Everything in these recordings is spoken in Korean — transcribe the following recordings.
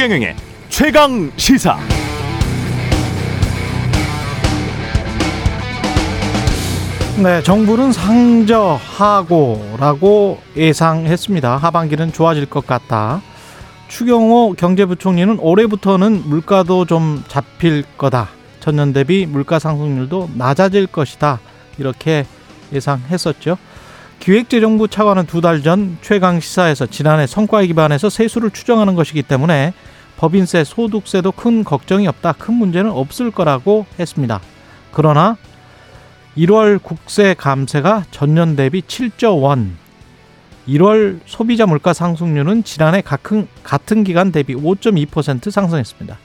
최경영의 최강 시사. 네, 정부는 상저하고라고 예상했습니다. 하반기는 좋아질 것 같다. 추경호 경제부총리는 올해부터는 물가도 좀 잡힐 거다. 전년 대비 물가 상승률도 낮아질 것이다. 이렇게 예상했었죠. 기획재정부 차관은 두 달 전 최강 시사에서 지난해 성과에 기반해서 세수를 추정하는 것이기 때문에 법인세, 소득세도 큰 걱정이 없다. 큰 문제는 없을 거라고 했습니다. 그러나 1월 국세 감세가 전년 대비 7조 원. 1월 소비자 물가 상승률은 지난해 같은, 같은 기간 대비 5.2% 상승했습니다.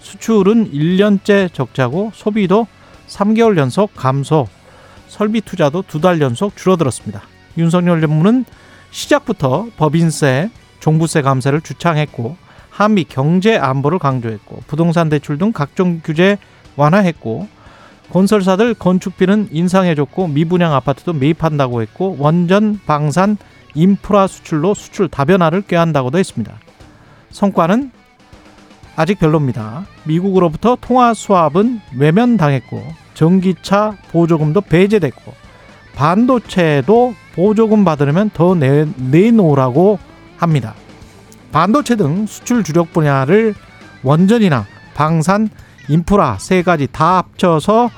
수출은 1년째 적자고 소비도 3개월 연속 감소, 설비 투자도 두 달 연속 줄어들었습니다. 윤석열 정부는 시작부터 법인세, 종부세 감세를 주창했고 한미 경제 안보를 강조했고 부동산 대출 등 각종 규제 완화했고 건설사들 건축비는 인상해줬고 미분양 아파트도 매입한다고 했고 원전, 방산, 인프라 수출로 수출 다변화를 꾀한다고도 했습니다. 성과는 아직 별로입니다. 미국으로부터 통화 수합은 외면당했고 전기차 보조금도 배제됐고 반도체도 보조금 받으려면 더 내, 내놓으라고 합니다. 반도체 등 수출 주력 분야를 원전이나 방산, 인프라 세 가지 다 합쳐서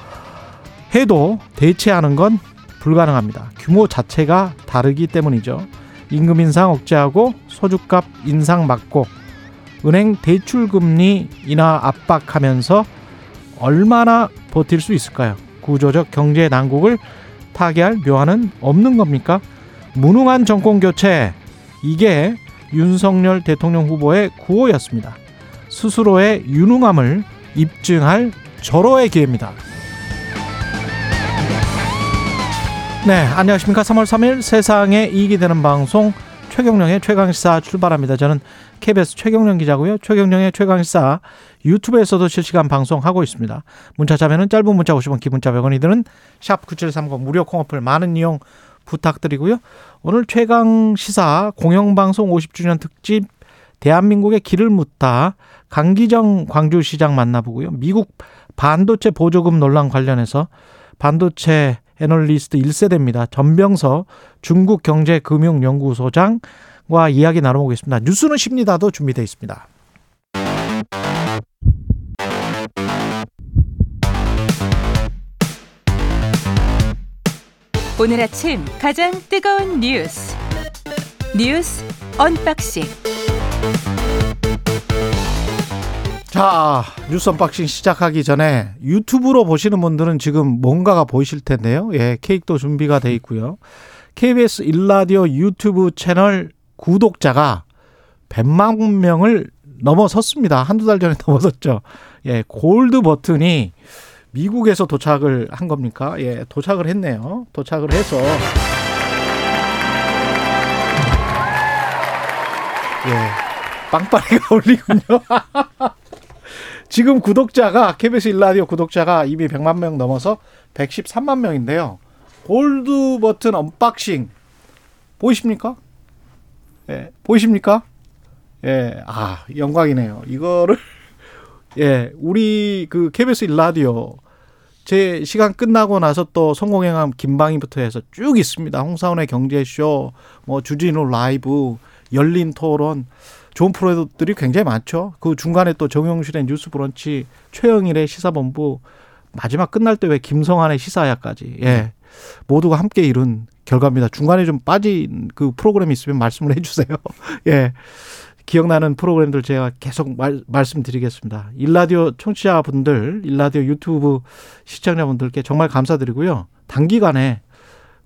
해도 대체하는 건 불가능합니다. 규모 자체가 다르기 때문이죠. 임금 인상 억제하고 소주값 인상 막고 은행 대출 금리 인하 압박하면서 얼마나 버틸 수 있을까요? 구조적 경제 난국을 타개할 묘안은 없는 겁니까? 무능한 정권 교체 이게 윤석열 대통령 후보의 구호였습니다. 스스로의 유능함을 입증할 절호의 기회입니다. 네, 안녕하십니까. 3월 3일 세상에 이익이 되는 방송 최경령의 최강시사 출발합니다. 저는 KBS 최경령 기자고요. 최경령의 최강시사 유튜브에서도 실시간 방송하고 있습니다. 문자 자면은 짧은 문자 50원, 기본자 100원이 드는 샵 9730 무료 콩어플 많은 이용 부탁드리고요. 오늘 최강시사 공영방송 50주년 특집 대한민국의 길을 묻다 강기정 광주시장 만나보고요. 미국 반도체 보조금 논란 관련해서 반도체 애널리스트 1세대입니다. 전병서 중국 경제금융연구소장과 이야기 나눠보겠습니다. 뉴스는 쉽니다도 준비되어 있습니다. 오늘 아침 가장 뜨거운 뉴스 뉴스 unboxing 자, 뉴스 unboxing 시작하기 전에 유튜브로 보시는 분들은 지금 뭔가가 보이실 텐데요. 예, 케이크도 준비가 돼 있고요. KBS 일라디오 유튜브 채널 구독자가 100만 명을 넘어섰습니다. 한두 달 전에 넘어섰죠. 예, 골드 버튼이 미국에서 도착을 한 겁니까? 예, 도착을 했네요. 도착을 해서 예, 빵빠레가 올리군요. 지금 구독자가 KBS 일라디오 구독자가 이미 100만 명 넘어서 113만 명인데요. 골드 버튼 unboxing 보이십니까? 예, 보이십니까? 예, 아 영광이네요. 이거를 예, 우리 그 KBS 일라디오 제 시간 끝나고 나서 또 성공예감 김방희부터 해서 쭉 있습니다. 홍사훈의 경제쇼, 뭐 주진우 라이브, 열린 토론, 좋은 프로들이 굉장히 많죠. 그 중간에 또 정용실의 뉴스 브런치, 최영일의 시사본부, 마지막 끝날 때 왜 김성환의 시사야까지, 예. 모두가 함께 이룬 결과입니다. 중간에 좀 빠진 그 프로그램이 있으면 말씀을 해 주세요. 예. 기억나는 프로그램들 제가 계속 말, 말씀드리겠습니다. 일라디오 청취자분들, 일라디오 유튜브 시청자분들께 정말 감사드리고요. 단기간에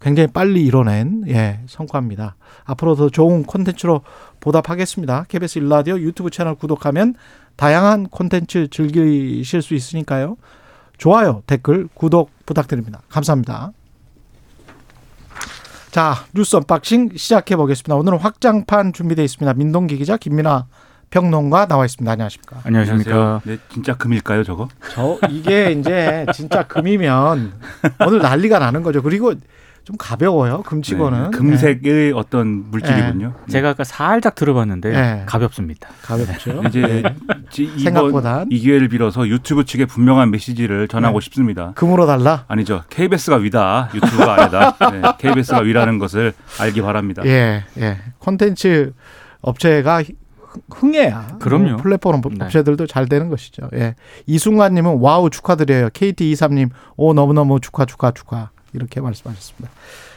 굉장히 빨리 이뤄낸 예, 성과입니다. 앞으로 더 좋은 콘텐츠로 보답하겠습니다. KBS 일라디오 유튜브 채널 구독하면 다양한 콘텐츠 즐기실 수 있으니까요. 좋아요, 댓글, 구독 부탁드립니다. 감사합니다. 자, 뉴스 unboxing 시작해 보겠습니다. 오늘은 확장판 준비되어 있습니다. 민동기 기자, 김민아 평론가 나와 있습니다. 안녕하십니까? 안녕하십니까? 네, 진짜 금일까요, 저거? 저 이게 이제 진짜 금이면 오늘 난리가 나는 거죠. 그리고 좀 가벼워요. 금치고는 네, 금색의 어떤 물질이군요. 네. 제가 아까 살짝 들어봤는데 네. 가볍습니다. 가볍죠. 이제 네. 지- 이번 생각보단. 이 기회를 빌어서 유튜브 측에 분명한 메시지를 전하고 네. 싶습니다. 금으로 달라. 아니죠. KBS가 위다. 유튜브가 아니다. 네, KBS가 위라는 것을 알기 바랍니다. 예, 예. 콘텐츠 업체가 흥- 흥해야 그럼요. 뭐 플랫폼 네. 업체들도 잘 되는 것이죠. 예. 이순간님은 와우 축하드려요. KT23님 오 너무너무 축하 축하 축하 이렇게 말씀하셨습니다.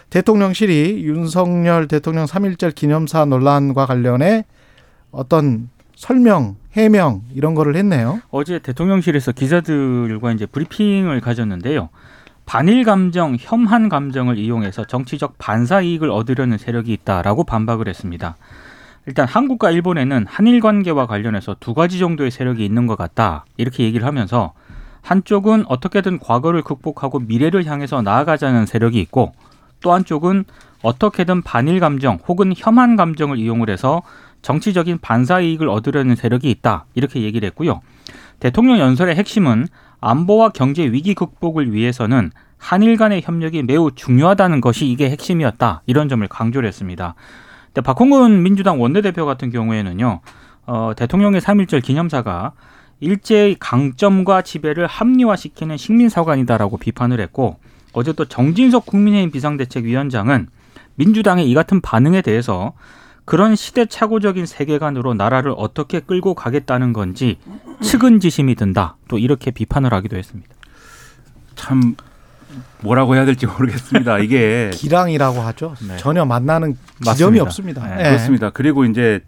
대통령실이 윤석열 대통령 3.1절 기념사 논란과 관련해 어떤 설명, 해명 이런 거를 했네요. 어제 대통령실에서 기자들과 이제 브리핑을 가졌는데요. 반일 감정, 혐한 감정을 이용해서 정치적 반사 이익을 얻으려는 세력이 있다라고 반박을 했습니다. 일단 한국과 일본에는 한일 관계와 관련해서 두 가지 정도의 세력이 있는 것 같다. 이렇게 얘기를 하면서 한쪽은 어떻게든 과거를 극복하고 미래를 향해서 나아가자는 세력이 있고 또 한쪽은 어떻게든 반일 감정 혹은 혐한 감정을 이용을 해서 정치적인 반사 이익을 얻으려는 세력이 있다. 이렇게 얘기를 했고요. 대통령 연설의 핵심은 안보와 경제 위기 극복을 위해서는 한일 간의 협력이 매우 중요하다는 것이 이게 핵심이었다. 이런 점을 강조를 했습니다. 박홍근 민주당 원내대표 같은 경우에는요. 어, 대통령의 3.1절 기념사가 일제의 강점과 지배를 합리화시키는 식민사관이다라고 비판을 했고 어제 또 정진석 국민의힘 비상대책위원장은 민주당의 이 같은 반응에 대해서 그런 시대착오적인 세계관으로 나라를 어떻게 끌고 가겠다는 건지 측은지심이 든다. 또 이렇게 비판을 하기도 했습니다. 참 뭐라고 해야 될지 모르겠습니다. 이게 기랑이라고 하죠. 네. 전혀 만나는 맞습니다. 지점이 없습니다. 네, 예. 그렇습니다. 그리고 이제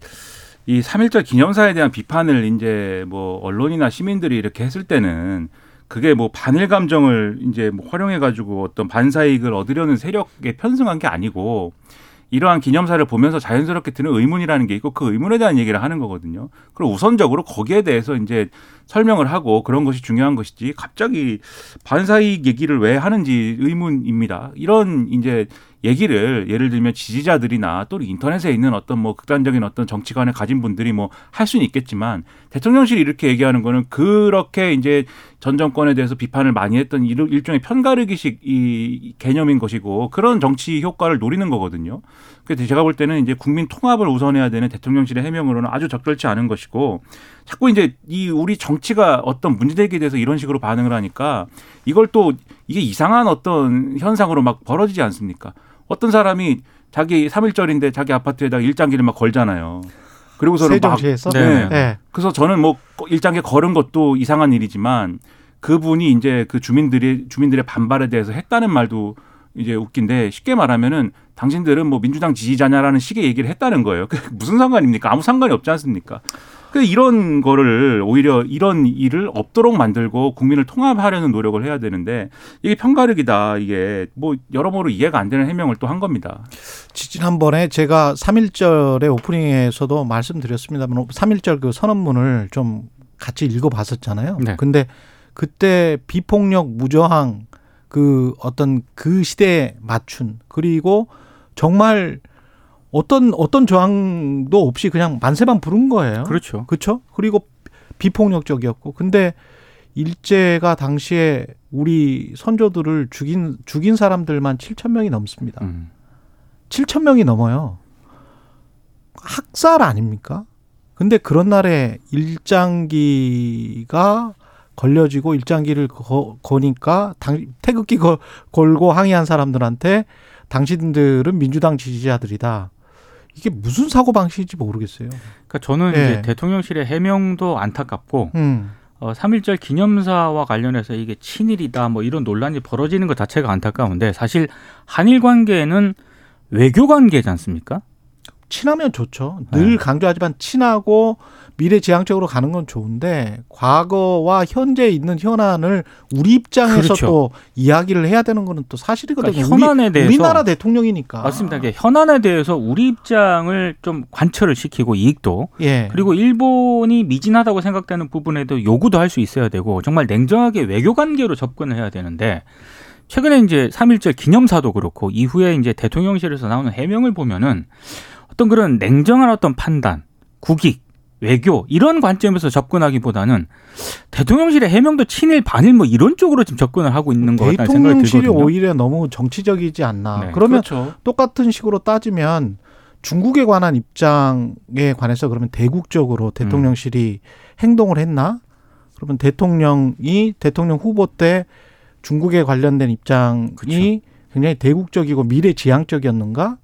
이 3.1절 기념사에 대한 비판을 이제 뭐 언론이나 시민들이 이렇게 했을 때는 그게 뭐 반일 감정을 이제 뭐 활용해 가지고 어떤 반사이익을 얻으려는 세력에 편승한 게 아니고 이러한 기념사를 보면서 자연스럽게 드는 의문이라는 게 있고 그 의문에 대한 얘기를 하는 거거든요. 그리고 우선적으로 거기에 대해서 이제 설명을 하고 그런 것이 중요한 것이지 갑자기 반사이익 얘기를 왜 하는지 의문입니다. 이런 이제 얘기를 예를 들면 지지자들이나 또는 인터넷에 있는 어떤 뭐 극단적인 어떤 정치관을 가진 분들이 뭐 할 수는 있겠지만 대통령실이 이렇게 얘기하는 거는 그렇게 이제 전 정권에 대해서 비판을 많이 했던 일- 일종의 편가르기식 이 개념인 것이고 그런 정치 효과를 노리는 거거든요. 그래서 제가 볼 때는 이제 국민 통합을 우선해야 되는 대통령실의 해명으로는 아주 적절치 않은 것이고 자꾸 이제 이 우리 정치가 어떤 문제되기에 대해서 이런 식으로 반응을 하니까 이걸 또 이게 이상한 어떤 현상으로 막 벌어지지 않습니까? 어떤 사람이 자기 3일절인데 자기 아파트에다가 일장기를 막 걸잖아요. 그리고서는 막 세종시에서 네. 예. 그래서 저는 뭐 일장기 걸은 것도 이상한 일이지만 그분이 이제 그 주민들이 주민들의 반발에 대해서 했다는 말도 이제 웃긴데 쉽게 말하면은 당신들은 뭐 민주당 지지자냐라는 식의 얘기를 했다는 거예요. 그 무슨 상관입니까? 아무 상관이 없지 않습니까? 그 이런 거를 오히려 이런 일을 없도록 만들고 국민을 통합하려는 노력을 해야 되는데 이게 편가르기다 이게 뭐 여러모로 이해가 안 되는 해명을 또 한 겁니다. 지난번에 제가 3.1절의 오프닝에서도 말씀드렸습니다만 3.1절 그 선언문을 좀 같이 읽어봤었잖아요. 네. 근데 그때 비폭력 무저항 그 어떤 그 시대에 맞춘 그리고 정말 어떤 어떤 저항도 없이 그냥 만세만 부른 거예요. 그렇죠. 그렇죠? 그리고 비폭력적이었고 근데 일제가 당시에 우리 선조들을 죽인 죽인 사람들만 7천 명이 넘습니다. 음. 7천 명이 넘어요. 학살 아닙니까? 근데 그런 날에 일장기가 걸려지고 일장기를 거, 거니까 당, 태극기 거, 걸고 항의한 사람들한테 당신들은 민주당 지지자들이다. 이게 무슨 사고 방식인지 모르겠어요. 그러니까 저는 예. 이제 대통령실의 해명도 안타깝고 음. 어, 3.1절 기념사와 관련해서 이게 친일이다 뭐 이런 논란이 벌어지는 것 자체가 안타까운데 사실 한일 관계는 외교 관계지 않습니까? 친하면 좋죠. 늘 네. 강조하지만 친하고 미래지향적으로 가는 건 좋은데 과거와 현재 있는 현안을 우리 입장에서 그렇죠. 또 이야기를 해야 되는 거는 또 사실이거든요. 그러니까 현안에 우리, 대해서 우리나라 대통령이니까. 맞습니다. 이게 현안에 대해서 우리 입장을 좀 관철을 시키고 이익도 예. 그리고 일본이 미진하다고 생각되는 부분에도 요구도 할 수 있어야 되고 정말 냉정하게 외교 관계로 접근을 해야 되는데 최근에 이제 3.1절 기념사도 그렇고 이후에 이제 대통령실에서 나오는 해명을 보면은 어떤 그런 냉정한 어떤 판단, 국익 외교 이런 관점에서 접근하기보다는 대통령실의 해명도 친일 반일 뭐 이런 쪽으로 지금 접근을 하고 있는 것 같다는 생각이 대통령실이 들거든요. 오히려 너무 정치적이지 않나. 네. 그러면 그렇죠. 똑같은 식으로 따지면 중국에 관한 입장에 관해서 그러면 대국적으로 대통령실이 행동을 했나? 그러면 대통령이 대통령 후보 때 중국에 관련된 입장이 그렇죠. 굉장히 대국적이고 미래지향적이었는가?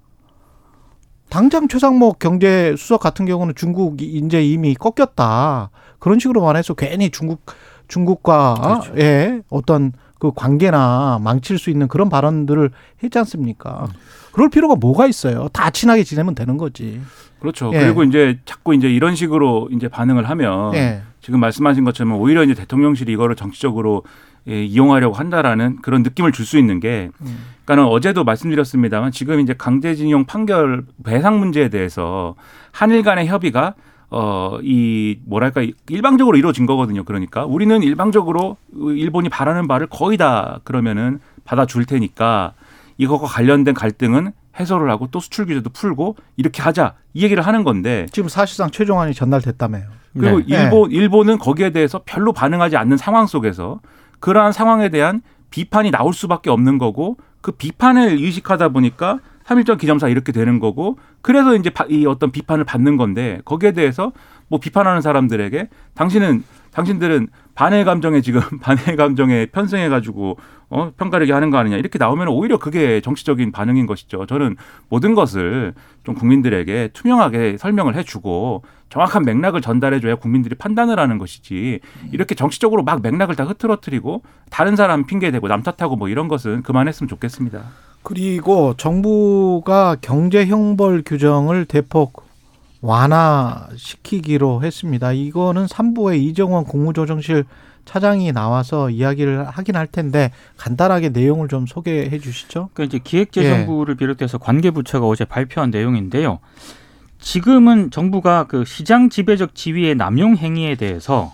당장 최상목 경제수석 같은 경우는 중국이 이제 이미 꺾였다. 그런 식으로 말해서 괜히 중국 중국과의 그렇죠. 어떤 그 관계나 망칠 수 있는 그런 발언들을 했지 않습니까? 그럴 필요가 뭐가 있어요? 다 친하게 지내면 되는 거지. 그렇죠. 예. 그리고 이제 자꾸 이제 이런 식으로 이제 반응을 하면 예. 지금 말씀하신 것처럼 오히려 이제 대통령실이 이거를 정치적으로 예, 이용하려고 한다라는 그런 느낌을 줄 수 있는 게, 음. 그러니까는 어제도 말씀드렸습니다만 지금 이제 강제징용 판결 배상 문제에 대해서 한일 간의 협의가 어, 이, 뭐랄까, 일방적으로 이루어진 거거든요. 그러니까. 우리는 일방적으로 일본이 바라는 바를 거의 다 그러면은 받아줄 테니까 이것과 관련된 갈등은 해소를 하고 또 수출 규제도 풀고 이렇게 하자. 이 얘기를 하는 건데 지금 사실상 최종안이 전달됐다며요. 그리고 네. 일본 일본은 거기에 대해서 별로 반응하지 않는 상황 속에서 그러한 상황에 대한 비판이 나올 수밖에 없는 거고 그 비판을 의식하다 보니까 삼일절 기념사 이렇게 되는 거고 그래서 이제 바- 이 어떤 비판을 받는 건데 거기에 대해서 뭐 비판하는 사람들에게 당신은 당신들은 반일 감정에 지금 반일 감정에 편승해 가지고 어 평가르기 하는 거 아니냐 이렇게 나오면 오히려 그게 정치적인 반응인 것이죠. 저는 모든 것을 좀 국민들에게 투명하게 설명을 해주고 정확한 맥락을 전달해줘야 국민들이 판단을 하는 것이지 이렇게 정치적으로 막 맥락을 다 흐트러뜨리고 다른 사람 핑계 대고 남 탓하고 뭐 이런 것은 그만했으면 좋겠습니다. 그리고 정부가 경제 형벌 규정을 대폭 완화시키기로 했습니다. 이거는 3부에 이정원 국무조정실 차장이 나와서 이야기를 하긴 할 텐데 간단하게 내용을 좀 소개해 주시죠. 그러니까 이제 기획재정부를 비롯해서 관계부처가 어제 발표한 내용인데요. 지금은 정부가 그 시장 지배적 지위의 남용 행위에 대해서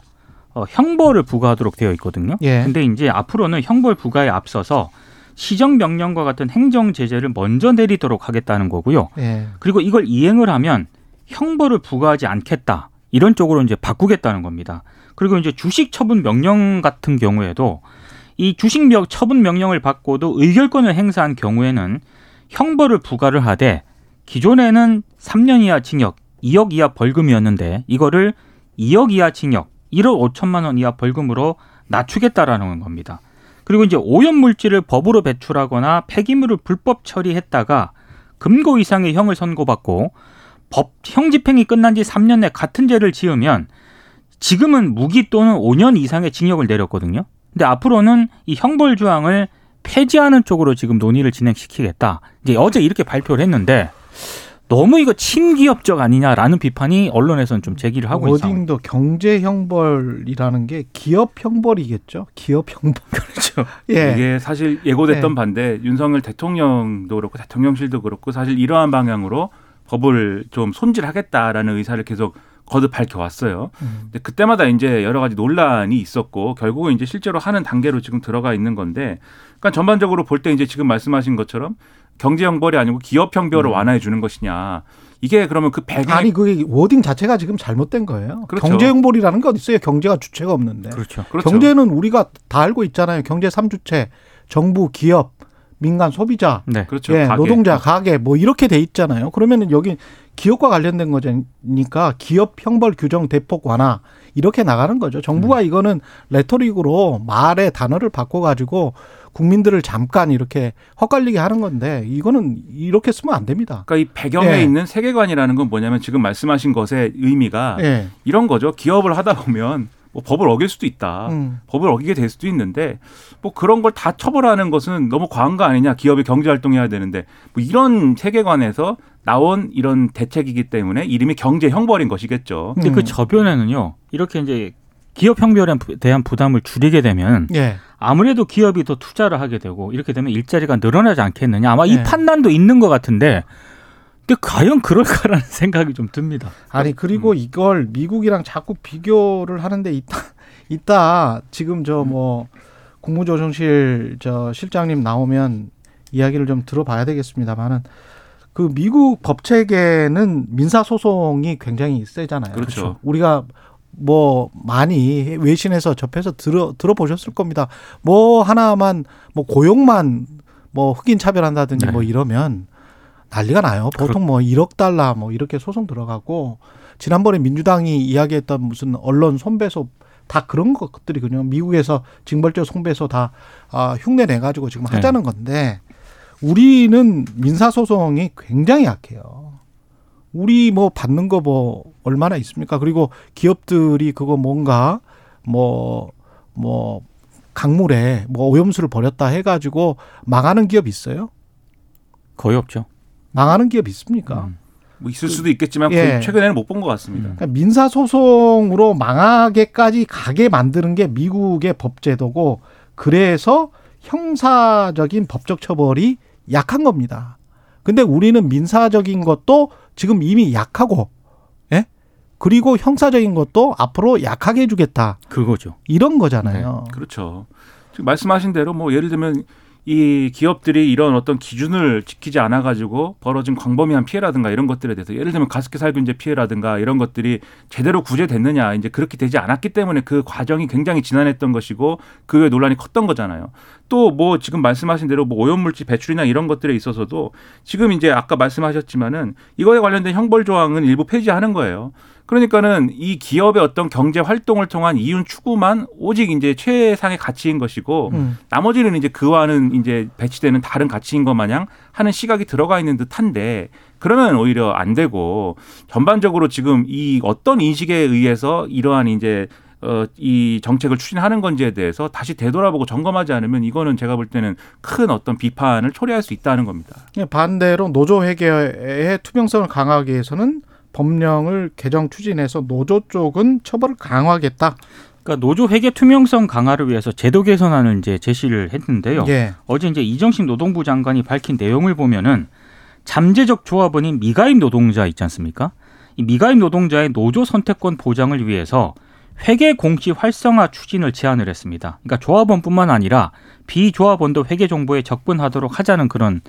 어, 형벌을 부과하도록 되어 있거든요. 예. 근데 이제 앞으로는 형벌 부과에 앞서서 시정 명령과 같은 행정 제재를 먼저 내리도록 하겠다는 거고요. 예. 그리고 이걸 이행을 하면 형벌을 부과하지 않겠다. 이런 쪽으로 이제 바꾸겠다는 겁니다. 그리고 이제 주식 처분 명령 같은 경우에도 이 주식 명- 처분 명령을 받고도 의결권을 행사한 경우에는 형벌을 부과를 하되 기존에는 3년 이하 징역, 2억 이하 벌금이었는데 이거를 2억 이하 징역, 1억 5천만 원 이하 벌금으로 낮추겠다라는 겁니다. 그리고 이제 오염 물질을 법으로 배출하거나 폐기물을 불법 처리했다가 금고 이상의 형을 선고받고 법 형 집행이 끝난 지 3년 내 같은 죄를 지으면 지금은 무기 또는 5년 이상의 징역을 내렸거든요. 근데 앞으로는 이 형벌 조항을 폐지하는 쪽으로 지금 논의를 진행시키겠다. 이제 어제 이렇게 발표를 했는데 너무 이거 친기업적 아니냐라는 비판이 언론에서는 좀 제기를 하고 있어요. 워딩도 경제 형벌이라는 게 기업 형벌이겠죠. 기업 형벌. 그렇죠. 예. 이게 사실 예고됐던 네. 반대 윤석열 대통령도 그렇고 대통령실도 그렇고 사실 이러한 방향으로 법을 좀 손질하겠다라는 의사를 계속 거듭 밝혀왔어요. 음. 근데 그때마다 이제 여러 가지 논란이 있었고 결국은 이제 실제로 하는 단계로 지금 들어가 있는 건데, 그러니까 전반적으로 볼 때 이제 지금 말씀하신 것처럼 경제 형벌이 아니고 기업 형벌을 완화해 주는 것이냐. 이게 그러면 그 배경 아니 그게 워딩 자체가 지금 잘못된 거예요. 그렇죠. 경제 형벌이라는 게 어디 있어요? 경제가 주체가 없는데. 그렇죠. 그렇죠. 경제는 우리가 다 알고 있잖아요. 경제 삼주체 정부, 기업, 민간 소비자, 네. 그렇죠. 예, 가게. 노동자, 가게 뭐 이렇게 돼 있잖아요. 그러면은 여기 기업과 관련된 거니까 기업 형벌 규정 대폭 완화 이렇게 나가는 거죠. 정부가 음. 이거는 레토릭으로 말의 단어를 바꿔 가지고 국민들을 잠깐 이렇게 헛갈리게 하는 건데 이거는 이렇게 쓰면 안 됩니다. 그러니까 이 배경에 예. 있는 세계관이라는 건 뭐냐면 지금 말씀하신 것의 의미가 예. 이런 거죠. 기업을 하다 보면 뭐 법을 어길 수도 있다. 음. 법을 어기게 될 수도 있는데 뭐 그런 걸 다 처벌하는 것은 너무 과한 거 아니냐. 기업이 경제 활동해야 되는데 뭐 이런 세계관에서 나온 이런 대책이기 때문에 이름이 경제 형벌인 것이겠죠. 근데 음. 그 저변에는요. 이렇게 이제 기업 형별에 대한 부담을 줄이게 되면 예. 아무래도 기업이 더 투자를 하게 되고 이렇게 되면 일자리가 늘어나지 않겠느냐. 아마 이 네. 판단도 있는 것 같은데 과연 그럴까라는 생각이 좀 듭니다. 아니 그리고 이걸 미국이랑 자꾸 비교를 하는데 이따 이따 지금 저 뭐 국무조정실 저 실장님 나오면 이야기를 좀 들어봐야 되겠습니다만은 그 미국 법 체계는 민사 소송이 굉장히 세잖아요. 그렇죠. 우리가 뭐 많이 외신에서 접해서 들어 들어보셨을 겁니다. 뭐 하나만 뭐 고용만 뭐 흑인 차별한다든지 네. 뭐 이러면 난리가 나요. 보통 뭐 1억 달러 뭐 이렇게 소송 들어가고 지난번에 민주당이 이야기했던 무슨 언론 손배소 다 그런 것들이 그냥 미국에서 징벌적 손배소 다 아, 흉내 내 가지고 지금 네. 하자는 건데 우리는 민사 소송이 굉장히 약해요. 우리 뭐 받는 거 뭐 얼마나 있습니까? 그리고 기업들이 그거 뭔가 뭐뭐 강물에 뭐 오염수를 버렸다 해가지고 망하는 기업 있어요? 거의 없죠. 망하는 기업 있습니까? 음. 뭐 있을 수도 있겠지만 예. 최근에는 못 본 것 같습니다. 음. 그러니까 민사 소송으로 망하게까지 가게 만드는 게 미국의 법제도고 그래서 형사적인 법적 처벌이 약한 겁니다. 근데 우리는 민사적인 것도 지금 이미 약하고 예? 그리고 형사적인 것도 앞으로 약하게 해주겠다 그거죠. 이런 거잖아요. 그렇죠. 지금 말씀하신 대로 뭐 예를 들면 이 기업들이 이런 어떤 기준을 지키지 않아 가지고 벌어진 광범위한 피해라든가 이런 것들에 대해서 예를 들면 가습기 살균제 피해라든가 이런 것들이 제대로 구제됐느냐 이제 그렇게 되지 않았기 때문에 그 과정이 굉장히 지난했던 것이고 그 외에 논란이 컸던 거잖아요. 또 뭐 지금 말씀하신 대로 뭐 오염물질 배출이나 이런 것들에 있어서도 지금 이제 아까 말씀하셨지만은 이거에 관련된 형벌 조항은 일부 폐지하는 거예요. 그러니까는 이 기업의 어떤 경제 활동을 통한 이윤 추구만 오직 이제 최상의 가치인 것이고 음. 나머지는 이제 그와는 이제 배치되는 다른 가치인 것 마냥 하는 시각이 들어가 있는 듯한데 그러면 오히려 안 되고 전반적으로 지금 이 어떤 인식에 의해서 이러한 이제 어, 이 정책을 추진하는 건지에 대해서 다시 되돌아보고 점검하지 않으면 이거는 제가 볼 때는 큰 어떤 비판을 초래할 수 있다는 겁니다. 반대로 노조 회계의 투명성을 강화하기 위해서는 법령을 개정 추진해서 노조 쪽은 처벌을 강화하겠다. 그러니까 노조 회계 투명성 강화를 위해서 제도 개선안을 이제 제시를 했는데요. 예. 어제 이제 이정식 노동부 장관이 밝힌 내용을 보면은 잠재적 조합원인 미가입 노동자 있지 않습니까? 이 미가입 노동자의 노조 선택권 보장을 위해서 회계 공시 활성화 추진을 제안을 했습니다. 그러니까 조합원뿐만 아니라 비조합원도 회계 정보에 접근하도록 하자는 그런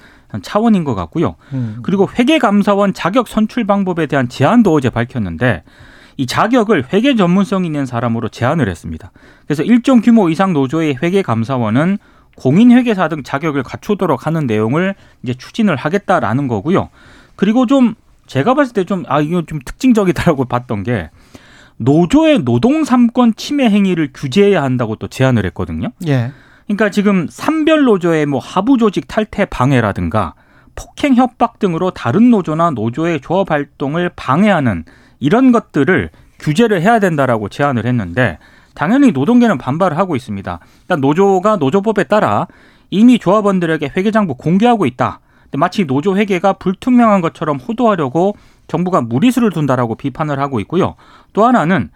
차원인 것 같고요. 음. 그리고 회계 감사원 자격 선출 방법에 대한 제안도 어제 밝혔는데 이 자격을 회계 전문성 있는 사람으로 제안을 했습니다. 그래서 일정 규모 이상 노조의 회계 감사원은 공인 회계사 등 자격을 갖추도록 하는 내용을 이제 추진을 하겠다라는 거고요. 그리고 좀 제가 봤을 때 좀 아 이거 좀 특징적이다라고 봤던 게 노조의 노동 삼권 침해 행위를 규제해야 한다고 또 제안을 했거든요. 예. 그러니까 지금 산별 노조의 뭐 하부 조직 탈퇴 방해라든가 폭행 협박 등으로 다른 노조나 노조의 조합 활동을 방해하는 이런 것들을 규제를 해야 된다라고 제안을 했는데 당연히 노동계는 반발을 하고 있습니다. 일단 노조가 노조법에 따라 이미 조합원들에게 회계 장부 공개하고 있다. 마치 노조 회계가 불투명한 것처럼 호도하려고 정부가 무리수를 둔다라고 비판을 하고 있고요. 또 하나는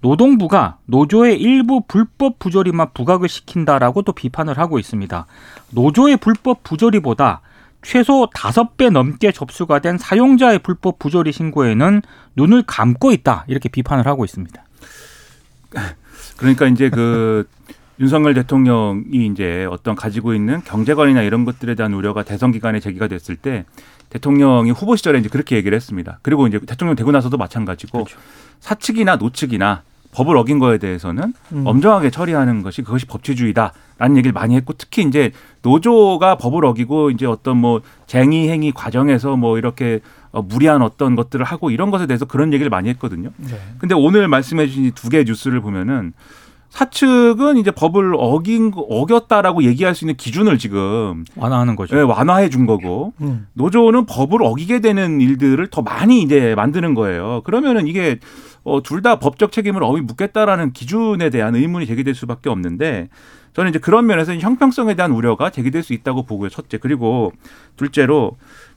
노동부가 노조의 일부 불법 부조리만 부각을 시킨다라고 또 비판을 하고 있습니다. 노조의 불법 부조리보다 최소 다섯 배 넘게 접수가 된 사용자의 불법 부조리 신고에는 눈을 감고 있다. 이렇게 비판을 하고 있습니다. 그러니까 이제 그 윤석열 대통령이 이제 어떤 가지고 있는 경제관이나 이런 것들에 대한 우려가 대선 기간에 제기가 됐을 때 대통령이 후보 시절에 이제 그렇게 얘기를 했습니다. 그리고 이제 대통령 되고 나서도 마찬가지고 그렇죠. 사측이나 노측이나 법을 어긴 거에 대해서는 음. 엄정하게 처리하는 것이 그것이 법치주의다라는 얘기를 많이 했고 특히 이제 노조가 법을 어기고 이제 어떤 뭐 쟁의 행위 과정에서 뭐 이렇게 어, 무리한 어떤 것들을 하고 이런 것에 대해서 그런 얘기를 많이 했거든요. 네. 근데 오늘 말씀해 주신 두 개의 뉴스를 보면은 사측은 이제 법을 어긴 거- 어겼다라고 얘기할 수 있는 기준을 지금 완화하는 거죠. 예, 완화해 준 거고 음. 노조는 법을 어기게 되는 일들을 더 많이 이제 만드는 거예요. 그러면은 이게 어, 둘 다 법적 책임을 어휘 묻겠다라는 기준에 대한 의문이 제기될 수밖에 없는데 저는 이제 그런 면에서 형평성에 대한 우려가 제기될 수 있다고 보고요. 첫째. 그리고 둘째로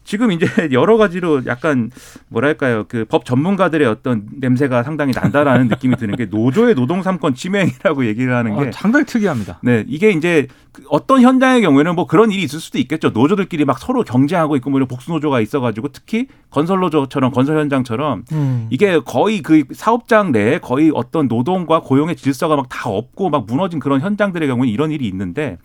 지금 이제 여러 가지로 약간 뭐랄까요 그 법 전문가들의 어떤 냄새가 상당히 난다라는 느낌이 드는 게 노조의 노동 삼권 침해라고 얘기를 하는 게 어, 상당히 특이합니다. 네, 이게 이제 그 어떤 현장의 경우에는 뭐 그런 일이 있을 수도 있겠죠. 노조들끼리 막 서로 경쟁하고 있고 뭐 이런 복수 노조가 있어가지고 특히 건설 노조처럼 건설 현장처럼 음. 이게 거의 그 사업장 내에 거의 어떤 노동과 고용의 질서가 막 다 없고 막 무너진 그런 현장들의 경우는 이런 일이 있는데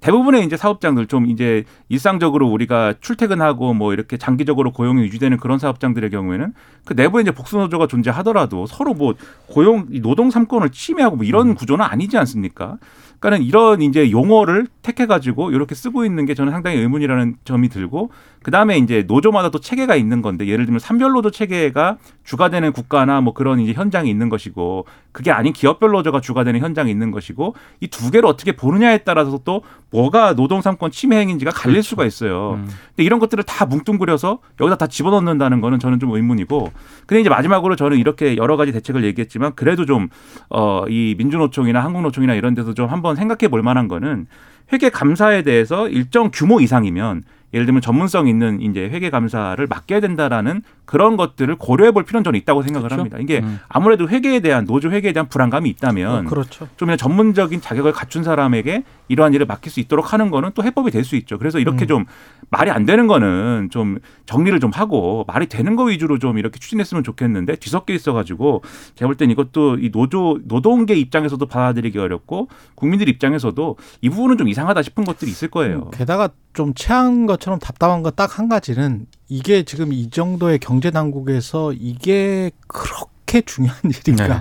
대부분의 이제 사업장들 좀 이제 일상적으로 우리가 출퇴근하고 뭐 이렇게 장기적으로 고용이 유지되는 그런 사업장들의 경우에는 그 내부에 이제 복수노조가 존재하더라도 서로 뭐 고용 노동 삼권을 침해하고 뭐 이런 구조는 아니지 않습니까? 그러니까는 이런 이제 용어를 택해 가지고 이렇게 쓰고 있는 게 저는 상당히 의문이라는 점이 들고 그 다음에 이제 노조마다 또 체계가 있는 건데 예를 들면 산별 노조 체계가 주가 되는 국가나 뭐 그런 이제 현장이 있는 것이고 그게 아닌 기업별 노조가 주가 되는 현장이 있는 것이고 이 두 개를 어떻게 보느냐에 따라서 또 뭐가 노동 삼권 침해 행위인지가 갈릴 그렇죠. 수가 있어요. 음. 근데 이런 것들을 다 뭉뚱그려서 여기다 다 집어넣는다는 거는 저는 좀 의문이고 근데 이제 마지막으로 저는 이렇게 여러 가지 대책을 얘기했지만 그래도 좀 어 이 민주노총이나 한국노총이나 이런 데서 좀 한번 생각해 볼 만한 거는 회계 감사에 대해서 일정 규모 이상이면 예를 들면 전문성 있는 이제 회계 감사를 맡겨야 된다라는 그런 것들을 고려해 볼 필요는 저는 있다고 생각을 그렇죠. 합니다. 이게 음. 아무래도 회계에 대한 노조 회계에 대한 불안감이 있다면 어, 그렇죠. 좀 전문적인 자격을 갖춘 사람에게 이러한 일을 맡길 수 있도록 하는 거는 또 해법이 될 수 있죠. 그래서 이렇게 음. 좀 말이 안 되는 거는 좀 정리를 좀 하고 말이 되는 거 위주로 좀 이렇게 추진했으면 좋겠는데 뒤섞여 있어가지고 제가 볼 땐 이것도 이 노조 노동계 입장에서도 받아들이기 어렵고 국민들 입장에서도 이 부분은 좀 이상하다 싶은 것들이 있을 거예요. 게다가 좀 체한 것처럼 답답한 거 딱 한 가지는 이게 지금 이 정도의 경제 당국에서 이게 그렇게 중요한 일인가? 네.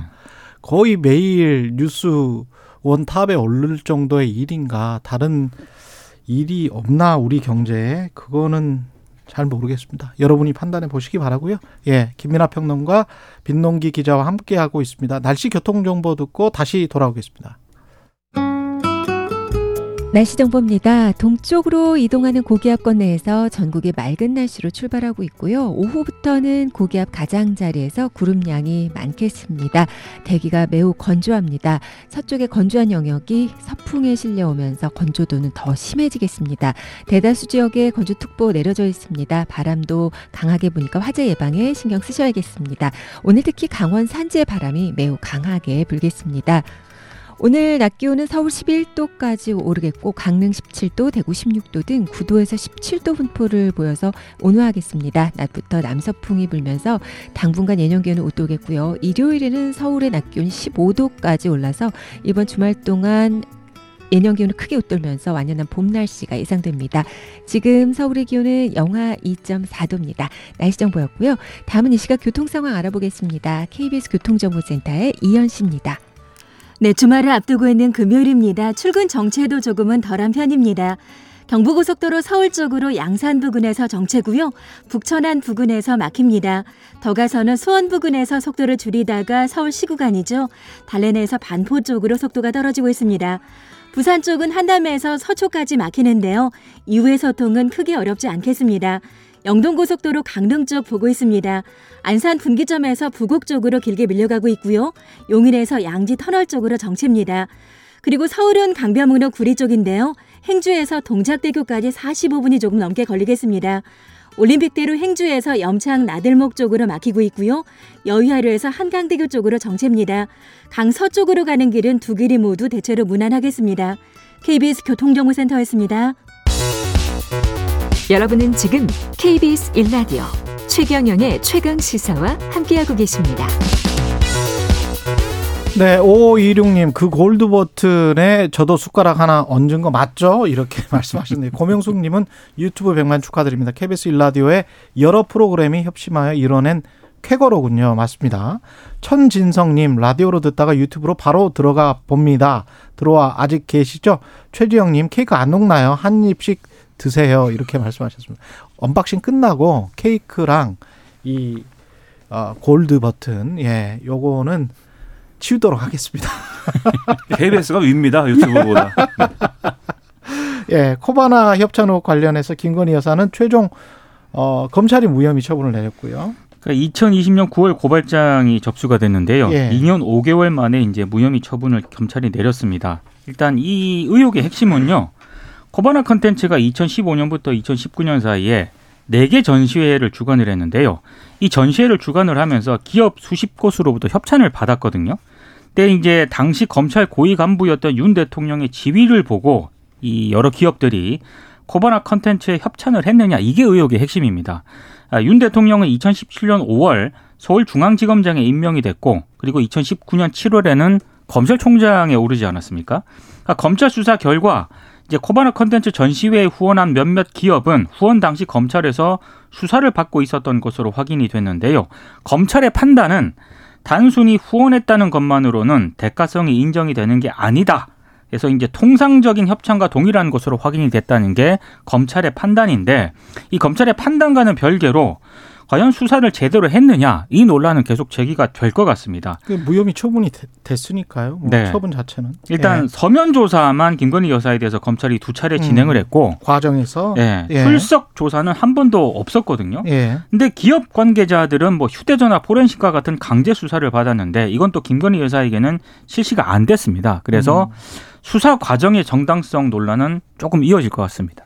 거의 매일 뉴스 원탑에 오를 정도의 일인가? 다른 일이 없나 우리 경제에? 그거는 잘 모르겠습니다. 여러분이 판단해 보시기 바라고요. 예, 김민아 평론가 빈농기 기자와 함께 하고 있습니다. 날씨 교통 정보 듣고 다시 돌아오겠습니다. 날씨 정보입니다. 동쪽으로 이동하는 고기압권 내에서 전국이 맑은 날씨로 출발하고 있고요. 오후부터는 고기압 가장자리에서 구름량이 많겠습니다. 대기가 매우 건조합니다. 서쪽의 건조한 영역이 서풍에 실려오면서 건조도는 더 심해지겠습니다. 대다수 지역에 건조특보 내려져 있습니다. 바람도 강하게 부니까 화재 예방에 신경 쓰셔야겠습니다. 오늘 특히 강원 산지의 바람이 매우 강하게 불겠습니다. 오늘 낮 기온은 서울 11도까지 오르겠고 강릉 17도, 대구 16도 등 9도에서 17도 분포를 보여서 온화하겠습니다. 낮부터 남서풍이 불면서 당분간 예년 기온은 웃도겠고요. 일요일에는 서울의 낮 기온이 15도까지 올라서 이번 주말 동안 예년 기온을 크게 웃돌면서 완연한 봄 날씨가 예상됩니다. 지금 서울의 기온은 영하 2.4도입니다. 날씨 정보였고요. 다음은 이 시각 교통 상황 알아보겠습니다. KBS 교통정보센터의 이현 씨입니다. 네, 주말을 앞두고 있는 금요일입니다. 출근 정체도 조금은 덜한 편입니다. 경부고속도로 서울 쪽으로 양산 부근에서 정체고요. 북천안 부근에서 막힙니다. 더 가서는 수원 부근에서 속도를 줄이다가 서울 시구간이죠. 달래내에서 반포 쪽으로 속도가 떨어지고 있습니다. 부산 쪽은 한담에서 서초까지 막히는데요. 이후의 소통은 크게 어렵지 않겠습니다. 영동고속도로 강릉 쪽 보고 있습니다. 안산 분기점에서 부곡 쪽으로 길게 밀려가고 있고요. 용인에서 양지 터널 쪽으로 정체입니다. 그리고 서울은 강변북로 구리 쪽인데요. 행주에서 동작대교까지 45분이 조금 넘게 걸리겠습니다. 올림픽대로 행주에서 염창 나들목 쪽으로 막히고 있고요. 여의하루에서 한강대교 쪽으로 정체입니다. 강 서쪽으로 가는 길은 두 길이 모두 대체로 무난하겠습니다. KBS 교통정보센터였습니다. 여러분은 지금 KBS 1라디오 최경영의 최강 시사와 함께하고 계십니다. 네, 5526님, 그 골드 버튼에 저도 숟가락 하나 얹은 거 맞죠? 이렇게 말씀하셨네요. 고명숙님은 유튜브 100만 축하드립니다. KBS 일라디오의 여러 프로그램이 협심하여 이뤄낸 쾌거로군요. 맞습니다. 천진성님, 라디오로 듣다가 유튜브로 바로 들어가 봅니다. 들어와 아직 계시죠? 최지영님, 케이크 안 녹나요? 한 입씩 드세요. 이렇게 말씀하셨습니다. unboxing 끝나고 케이크랑 이 어, 골드 버튼, 예, 요거는 치우도록 하겠습니다. KBS가 위입니다 유튜브보다. 예, 코바나 협찬 의혹 관련해서 김건희 여사는 최종 어, 검찰이 무혐의 처분을 내렸고요. 그러니까 2020년 9월 고발장이 접수가 됐는데요. 예. 2년 5개월 만에 이제 무혐의 처분을 검찰이 내렸습니다. 일단 이 의혹의 핵심은요. 코바나 컨텐츠가 2015년부터 2019년 사이에 4개 전시회를 주관을 했는데요. 이 전시회를 주관을 하면서 기업 수십 곳으로부터 협찬을 받았거든요. 근데 이제 당시 검찰 고위 간부였던 윤 대통령의 지위를 보고 이 여러 기업들이 코바나 컨텐츠에 협찬을 했느냐 이게 의혹의 핵심입니다. 아, 윤 대통령은 2017년 5월 서울중앙지검장에 임명이 됐고 그리고 2019년 7월에는 검찰총장에 오르지 않았습니까? 그러니까 검찰 수사 결과 이제 코바나 컨텐츠 전시회에 후원한 몇몇 기업은 후원 당시 검찰에서 수사를 받고 있었던 것으로 확인이 됐는데요. 검찰의 판단은 단순히 후원했다는 것만으로는 대가성이 인정이 되는 게 아니다. 그래서 이제 통상적인 협찬과 동일한 것으로 확인이 됐다는 게 검찰의 판단인데 이 검찰의 판단과는 별개로 과연 수사를 제대로 했느냐 이 논란은 계속 제기가 될 것 같습니다. 그 무혐의 처분이 됐, 으니까요 뭐 네. 처분 자체는 일단 예. 서면 조사만 김건희 여사에 대해서 검찰이 두 차례 진행을 음. 했고 과정에서 예, 예. 출석 조사는 한 번도 없었거든요. 예. 근데 기업 관계자들은 뭐 휴대전화 포렌식과 같은 강제 수사를 받았는데 이건 또 김건희 여사에게는 실시가 안 됐습니다. 그래서 음. 수사 과정의 정당성 논란은 조금 이어질 것 같습니다.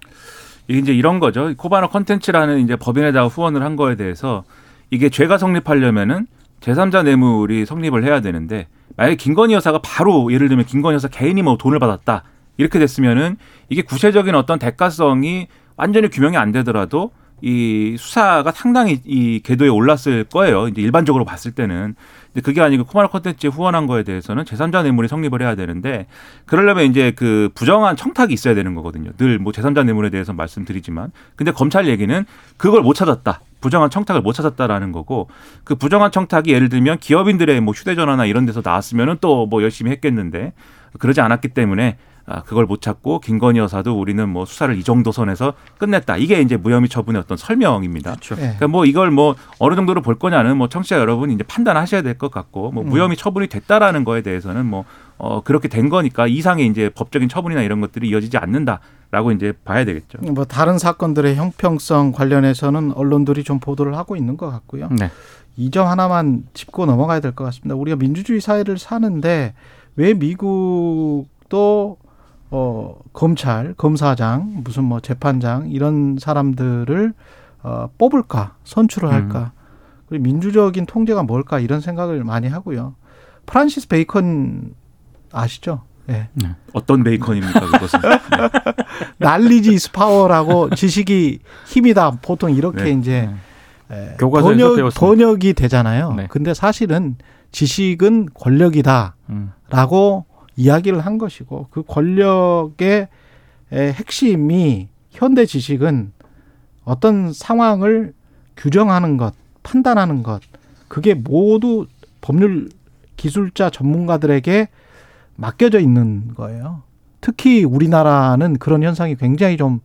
이게 이제 이런 거죠. 코바나 컨텐츠라는 이제 법인에다가 후원을 한 거에 대해서 이게 죄가 성립하려면은 제3자 뇌물이 성립을 해야 되는데 만약에 김건희 여사가 바로 예를 들면 김건희 여사 개인이 뭐 돈을 받았다 이렇게 됐으면은 이게 구체적인 어떤 대가성이 완전히 규명이 안 되더라도 이 수사가 상당히 이 궤도에 올랐을 거예요. 이제 일반적으로 봤을 때는. 근데 그게 아니고 코마라 컨텐츠에 후원한 거에 대해서는 제3자 뇌물이 성립을 해야 되는데 그러려면 이제 그 부정한 청탁이 있어야 되는 거거든요. 늘 뭐 제3자 뇌물에 대해서 말씀드리지만. 근데 검찰 얘기는 그걸 못 찾았다. 부정한 청탁을 못 찾았다라는 거고 그 부정한 청탁이 예를 들면 기업인들의 뭐 휴대전화나 이런 데서 나왔으면은 또 뭐 열심히 했겠는데 그러지 않았기 때문에 아, 그걸 못 찾고 김건희 여사도 우리는 뭐 수사를 이 정도 선에서 끝냈다. 이게 이제 무혐의 처분의 어떤 설명입니다. 그렇죠. 예. 그러니까 뭐 이걸 뭐 어느 정도로 볼 거냐는 뭐 청취자 여러분 이제 판단하셔야 될 것 같고 뭐 음. 무혐의 처분이 됐다라는 거에 대해서는 뭐 어, 그렇게 된 거니까 이상의 이제 법적인 처분이나 이런 것들이 이어지지 않는다라고 이제 봐야 되겠죠. 뭐 다른 사건들의 형평성 관련해서는 언론들이 좀 보도를 하고 있는 것 같고요. 네. 이점 하나만 짚고 넘어가야 될 것 같습니다. 우리가 민주주의 사회를 사는데 왜 미국도 어, 검찰, 검사장, 무슨 뭐 재판장 이런 사람들을 어, 뽑을까, 선출을 할까? 그리고 민주적인 통제가 뭘까 이런 생각을 많이 하고요. 프란시스 베이컨 아시죠? 예. 어떤 베이컨입니까 그것은? 네. Knowledge is power라고 지식이 힘이다. 보통 이렇게 네. 이제 에, 교과서에서 번역. 번역이 되잖아요. 네. 근데 사실은 지식은 권력이다라고 음. 이야기를 한 것이고 그 권력의 에, 핵심이 현대 지식은 어떤 상황을 규정하는 것, 판단하는 것, 그게 모두 법률 기술자 전문가들에게 맡겨져 있는 거예요. 특히 우리나라는 그런 현상이 굉장히 좀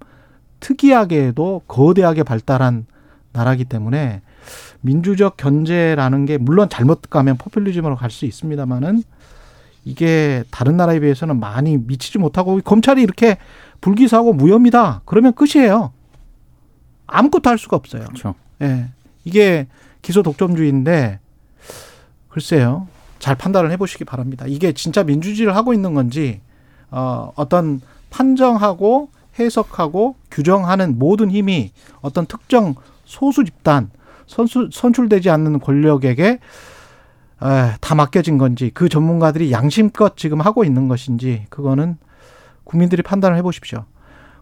특이하게도 거대하게 발달한 나라기 때문에 민주적 견제라는 게 물론 잘못 가면 포퓰리즘으로 갈 수 있습니다만은 이게 다른 나라에 비해서는 많이 미치지 못하고 검찰이 이렇게 불기소하고 무혐의다 그러면 끝이에요. 아무것도 할 수가 없어요. 그렇죠. 예. 이게 기소 독점주의인데 글쎄요. 잘 판단을 해 보시기 바랍니다. 이게 진짜 민주주의를 하고 있는 건지 어, 어떤 판정하고 해석하고 규정하는 모든 힘이 어떤 특정 소수 집단 선수, 선출되지 않는 권력에게 에, 다 맡겨진 건지 그 전문가들이 양심껏 지금 하고 있는 것인지 그거는 국민들이 판단을 해보십시오.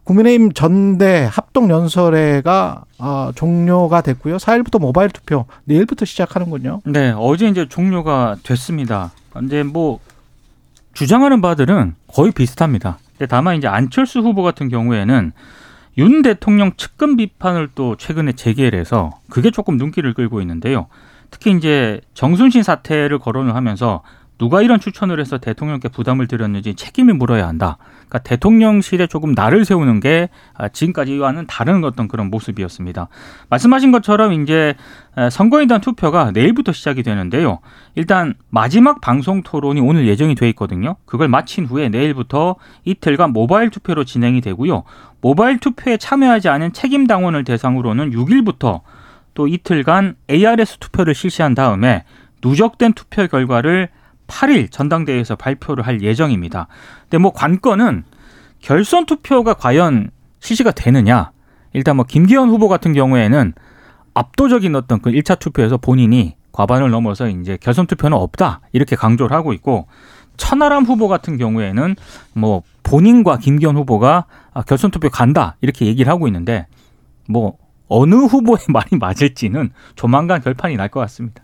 국민의힘 전대 합동 연설회가 어, 종료가 됐고요. 4일부터 모바일 투표 내일부터 시작하는군요. 네, 어제 이제 종료가 됐습니다. 근데 뭐 주장하는 바들은 거의 비슷합니다. 근데 다만 이제 안철수 후보 같은 경우에는 윤 대통령 측근 비판을 또 최근에 재개를 해서 그게 조금 눈길을 끌고 있는데요. 특히 이제 정순신 사태를 거론을 하면서 누가 이런 추천을 해서 대통령께 부담을 드렸는지 책임을 물어야 한다. 그러니까 대통령실에 조금 나를 세우는 게 아, 지금까지와는 다른 어떤 그런 모습이었습니다. 말씀하신 것처럼 이제 선거인단 투표가 내일부터 시작이 되는데요. 일단 마지막 방송 토론이 오늘 예정이 돼 있거든요. 그걸 마친 후에 내일부터 이틀간 모바일 투표로 진행이 되고요. 모바일 투표에 참여하지 않은 책임 당원을 대상으로는 6일부터 또 이틀간 ARS 투표를 실시한 다음에 누적된 투표 결과를 8일 전당대회에서 발표를 할 예정입니다. 근데 뭐 관건은 결선 투표가 과연 실시가 되느냐. 일단 뭐 김기현 후보 같은 경우에는 압도적인 어떤 그 1차 투표에서 본인이 과반을 넘어서 이제 결선 투표는 없다. 이렇게 강조를 하고 있고 천하람 후보 같은 경우에는 뭐 본인과 김기현 후보가 아, 결선 투표 간다. 이렇게 얘기를 하고 있는데 뭐 어느 후보의 말이 맞을지는 조만간 결판이 날 것 같습니다.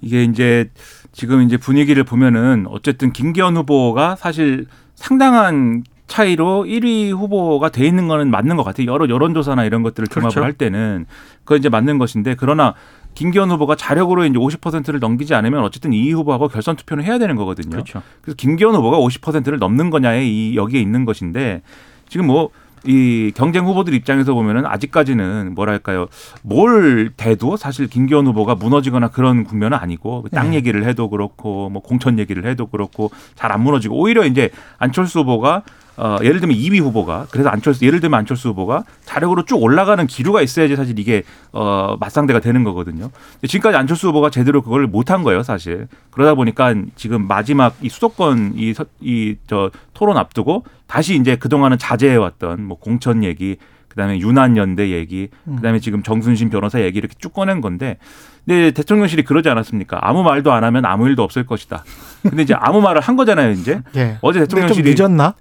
이게 이제 지금 이제 분위기를 보면은 어쨌든 김기현 후보가 사실 상당한 차이로 1위 후보가 돼 있는 거는 맞는 것 같아요. 여러 여론조사나 이런 것들을 종합을 그렇죠. 할 때는 그거 이제 맞는 것인데 그러나 김기현 후보가 자력으로 이제 50%를 넘기지 않으면 어쨌든 2위 후보하고 결선 투표는 해야 되는 거거든요. 그렇죠. 그래서 김기현 후보가 50%를 넘는 거냐에 이 여기에 있는 것인데 지금 뭐 이 경쟁 후보들 입장에서 보면은 아직까지는 뭐랄까요 뭘 대도 사실 김기현 후보가 무너지거나 그런 국면은 아니고 땅 네. 얘기를 해도 그렇고 뭐 공천 얘기를 해도 그렇고 잘 안 무너지고 오히려 이제 안철수 후보가 어 예를 들면 2위 후보가 그래서 안철수 예를 들면 안철수 후보가 자력으로 쭉 올라가는 기류가 있어야지 사실 이게 어 맞상대가 되는 거거든요. 지금까지 안철수 후보가 제대로 그걸 못한 거예요, 사실. 그러다 보니까 지금 마지막 이 수도권 이 이 저 토론 앞두고 다시 이제 그동안은 자제해 왔던 뭐 공천 얘기 그다음에 유난연대 얘기, 그다음에 지금 정순신 변호사 얘기 이렇게 쭉 꺼낸 건데, 근데 대통령실이 그러지 않았습니까? 아무 말도 안 하면 아무 일도 없을 것이다. 근데 이제 아무 말을 한 거잖아요, 이제. 예. 어제 대통령실이 늦었나?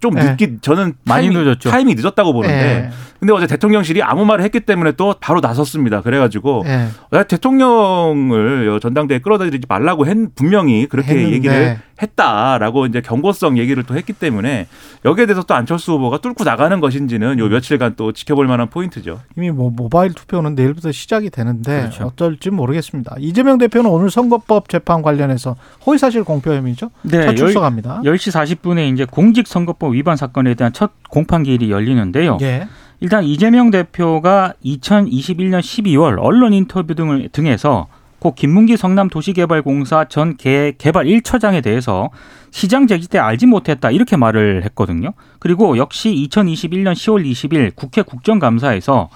좀 네. 늦기 저는 많이 타이밍- 늦었죠. 타이밍이 늦었다고 보는데 예. 근데 어제 대통령실이 아무 말을 했기 때문에 또 바로 나섰습니다. 그래가지고 예. 야, 대통령을 전당대회 끌어들이지 말라고 했, 분명히 그렇게 했는데. 얘기를 했다라고 이제 경고성 얘기를 또 했기 때문에 여기에 대해서 또 안철수 후보가 뚫고 나가는 것인지는 요 며칠간 또 지켜볼 만한 포인트죠. 이미 뭐 모바일 투표는 내일부터 시작이 되는데 그렇죠. 어떨지 모르겠습니다. 이재명 대표는 오늘 선거법 재판 관련해서 허위사실 공표 혐의죠. 네, 첫 출석합니다. 10 시 40분에 이제 공직 선거법 위반 사건에 대한 첫 공판 기일이 열리는데요. 예. 일단 이재명 대표가 2021년 12월 언론 인터뷰 등을 등에서 고 김문기 성남도시개발공사 전 개, 개발 1처장에 대해서 시장 재직 때 알지 못했다 이렇게 말을 했거든요. 그리고 역시 2021년 10월 20일 국회 국정감사에서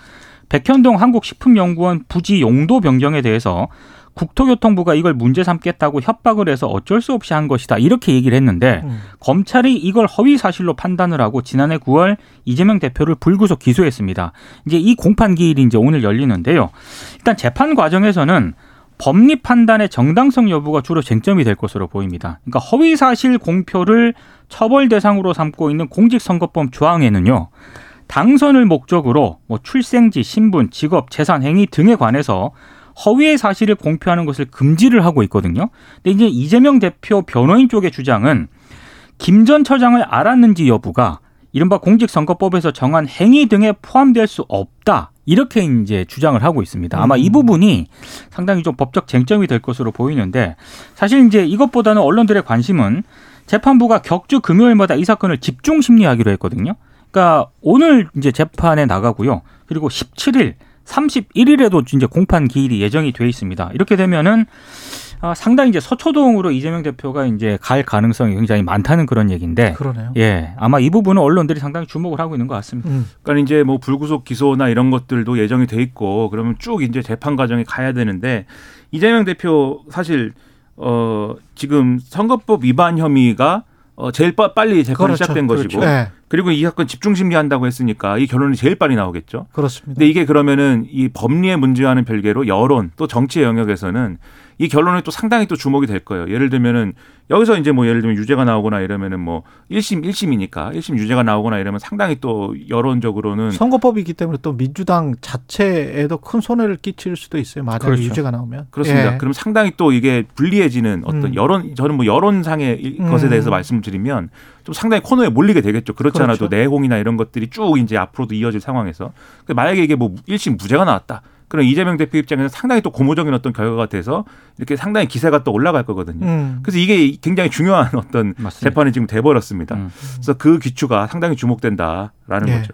백현동 한국식품연구원 부지 용도 변경에 대해서 국토교통부가 이걸 문제 삼겠다고 협박을 해서 어쩔 수 없이 한 것이다 이렇게 얘기를 했는데 음. 검찰이 이걸 허위 사실로 판단을 하고 지난해 9월 이재명 대표를 불구속 기소했습니다. 이제 이 공판 기일이 이제 오늘 열리는데요. 일단 재판 과정에서는 법리 판단의 정당성 여부가 주로 쟁점이 될 것으로 보입니다. 그러니까 허위 사실 공표를 처벌 대상으로 삼고 있는 공직선거법 조항에는요. 당선을 목적으로 뭐 출생지, 신분, 직업, 재산, 행위 등에 관해서 허위의 사실을 공표하는 것을 금지를 하고 있거든요. 근데 이제 이재명 대표 변호인 쪽의 주장은 김 전 처장을 알았는지 여부가 이른바 공직선거법에서 정한 행위 등에 포함될 수 없다. 이렇게 이제 주장을 하고 있습니다. 아마 이 부분이 상당히 좀 법적 쟁점이 될 것으로 보이는데 사실 이제 이것보다는 언론들의 관심은 재판부가 격주 금요일마다 이 사건을 집중 심리하기로 했거든요. 그러니까 오늘 이제 재판에 나가고요. 그리고 17일, 31일에도 이제 공판 기일이 예정이 돼 있습니다. 이렇게 되면은 아, 상당히 이제 서초동으로 이재명 대표가 이제 갈 가능성이 굉장히 많다는 그런 얘기인데 그러네요. 예, 아마 이 부분은 언론들이 상당히 주목을 하고 있는 것 같습니다. 음. 그러니까 이제 뭐 불구속 기소나 이런 것들도 예정이 돼 있고 그러면 쭉 이제 재판 과정에 가야 되는데 이재명 대표 사실 어 지금 선거법 위반 혐의가 어 제일 빠- 빨리 재판이 그렇죠. 시작된 것이고 네, 그리고 이 사건 집중 심리 한다고 했으니까 이 결론이 제일 빨리 나오겠죠. 그렇습니다. 근데 이게 그러면은 이 법리의 문제와는 별개로 여론 또 정치의 영역에서는 이 결론이 또 상당히 또 주목이 될 거예요. 예를 들면은 여기서 이제 뭐 예를 들면 유죄가 나오거나 이러면은 뭐 1심 1심이니까 1심 유죄가 나오거나 이러면 상당히 또 여론적으로는 선거법이기 때문에 또 민주당 자체에도 큰 손해를 끼칠 수도 있어요. 만약에 그렇죠. 유죄가 나오면. 그렇습니다. 예. 그럼 상당히 또 이게 불리해지는 어떤 음. 여론 저는 뭐 여론상의 이- 음. 것에 대해서 말씀드리면 좀 상당히 코너에 몰리게 되겠죠. 그렇지 않아도 그렇죠. 내공이나 이런 것들이 쭉 이제 앞으로도 이어질 상황에서 만약에 이게 뭐 1심 무죄가 나왔다. 그럼 이재명 대표 입장에서 상당히 또 고무적인 어떤 결과가 돼서 이렇게 상당히 기세가 또 올라갈 거거든요. 음. 그래서 이게 굉장히 중요한 어떤 맞습니다. 재판이 지금 돼버렸습니다. 음. 그래서 그 기추가 상당히 주목된다라는 예. 거죠.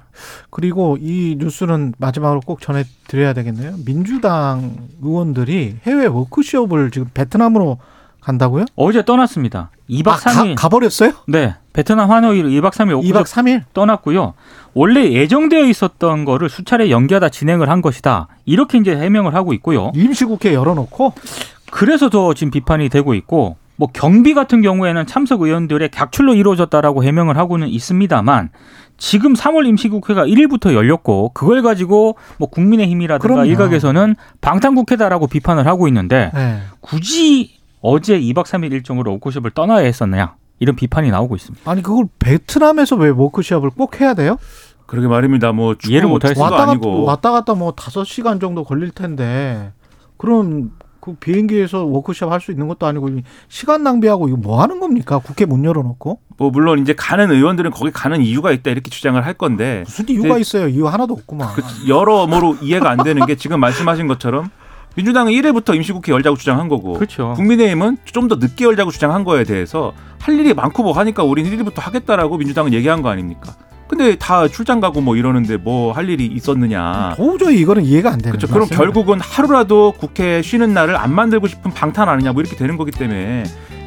그리고 이 뉴스는 마지막으로 꼭 전해드려야 되겠네요. 민주당 의원들이 해외 워크숍을 지금 베트남으로 간다고요? 어제 떠났습니다. 2박 아, 3일. 가, 버렸어요 네. 베트남 하노이로 2박 3일 오고 2박 3일? 떠났고요. 원래 예정되어 있었던 거를 수차례 연기하다 진행을 한 것이다. 이렇게 이제 해명을 하고 있고요. 임시국회 열어놓고 그래서 더 지금 비판이 되고 있고 뭐 경비 같은 경우에는 참석 의원들의 객출로 이루어졌다라고 해명을 하고는 있습니다만 지금 3월 임시국회가 1일부터 열렸고 그걸 가지고 뭐 국민의힘이라든가 그럼요. 일각에서는 방탄국회다라고 비판을 하고 있는데 네. 굳이 어제 2박 3일 일정으로 오코숍을 떠나야 했었느냐 이런 비판이 나오고 있습니다. 아니 그걸 베트남에서 왜 워크숍을 꼭 해야 돼요? 그러게 말입니다. 뭐 이해를 못 축구도 하겠습니다. 왔다 갔다 아니고 왔다 갔다 뭐 다섯 시간 정도 걸릴 텐데 그럼 그 비행기에서 워크숍 할 수 있는 것도 아니고 시간 낭비하고 이거 뭐 하는 겁니까? 국회 문 열어놓고 뭐 물론 이제 가는 의원들은 거기 가는 이유가 있다 이렇게 주장을 할 건데 무슨 이유가 네. 있어요? 이유 하나도 없구만. 그 여러모로 이해가 안 되는 게 지금 말씀하신 것처럼 민주당은 1회부터 임시국회 열자고 주장한 거고 그렇죠. 국민의힘은 좀 더 늦게 열자고 주장한 거에 대해서 할 일이 많고 뭐 하니까 우리는 1위부터 하겠다라고 민주당은 얘기한 거 아닙니까? 근데 다 출장 가고 뭐 이러는데 뭐 할 일이 있었느냐. 도저히 이거는 이해가 안 되는. 그렇죠. 그럼. 결국은 하루라도 국회 쉬는 날을 안 만들고 싶은 방탄 아니냐 뭐 이렇게 되는 거기 때문에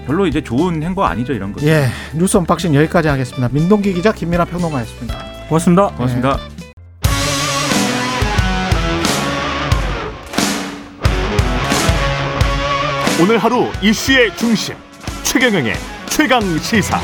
별로 이제 좋은 행보 아니죠 이런 거. 예 뉴스 unboxing 여기까지 하겠습니다. 민동기 기자 김민아 평론가였습니다. 고맙습니다. 고맙습니다. 오늘 하루 이슈의 중심 최경영의 최강 시사.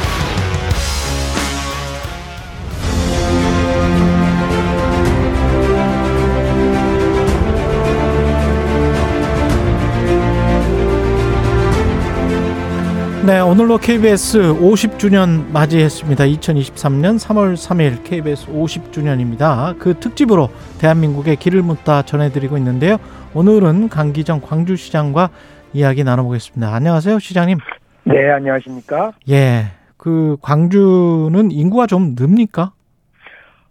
네, 오늘로 KBS 50주년 맞이했습니다. 2023년 3월 3일 KBS 50주년입니다. 그 특집으로 대한민국의 길을 묻다 전해드리고 있는데요. 오늘은 강기정 광주시장과 이야기 나눠보겠습니다. 안녕하세요, 시장님. 네, 안녕하십니까? 예, 그 광주는 인구가 좀 늡니까?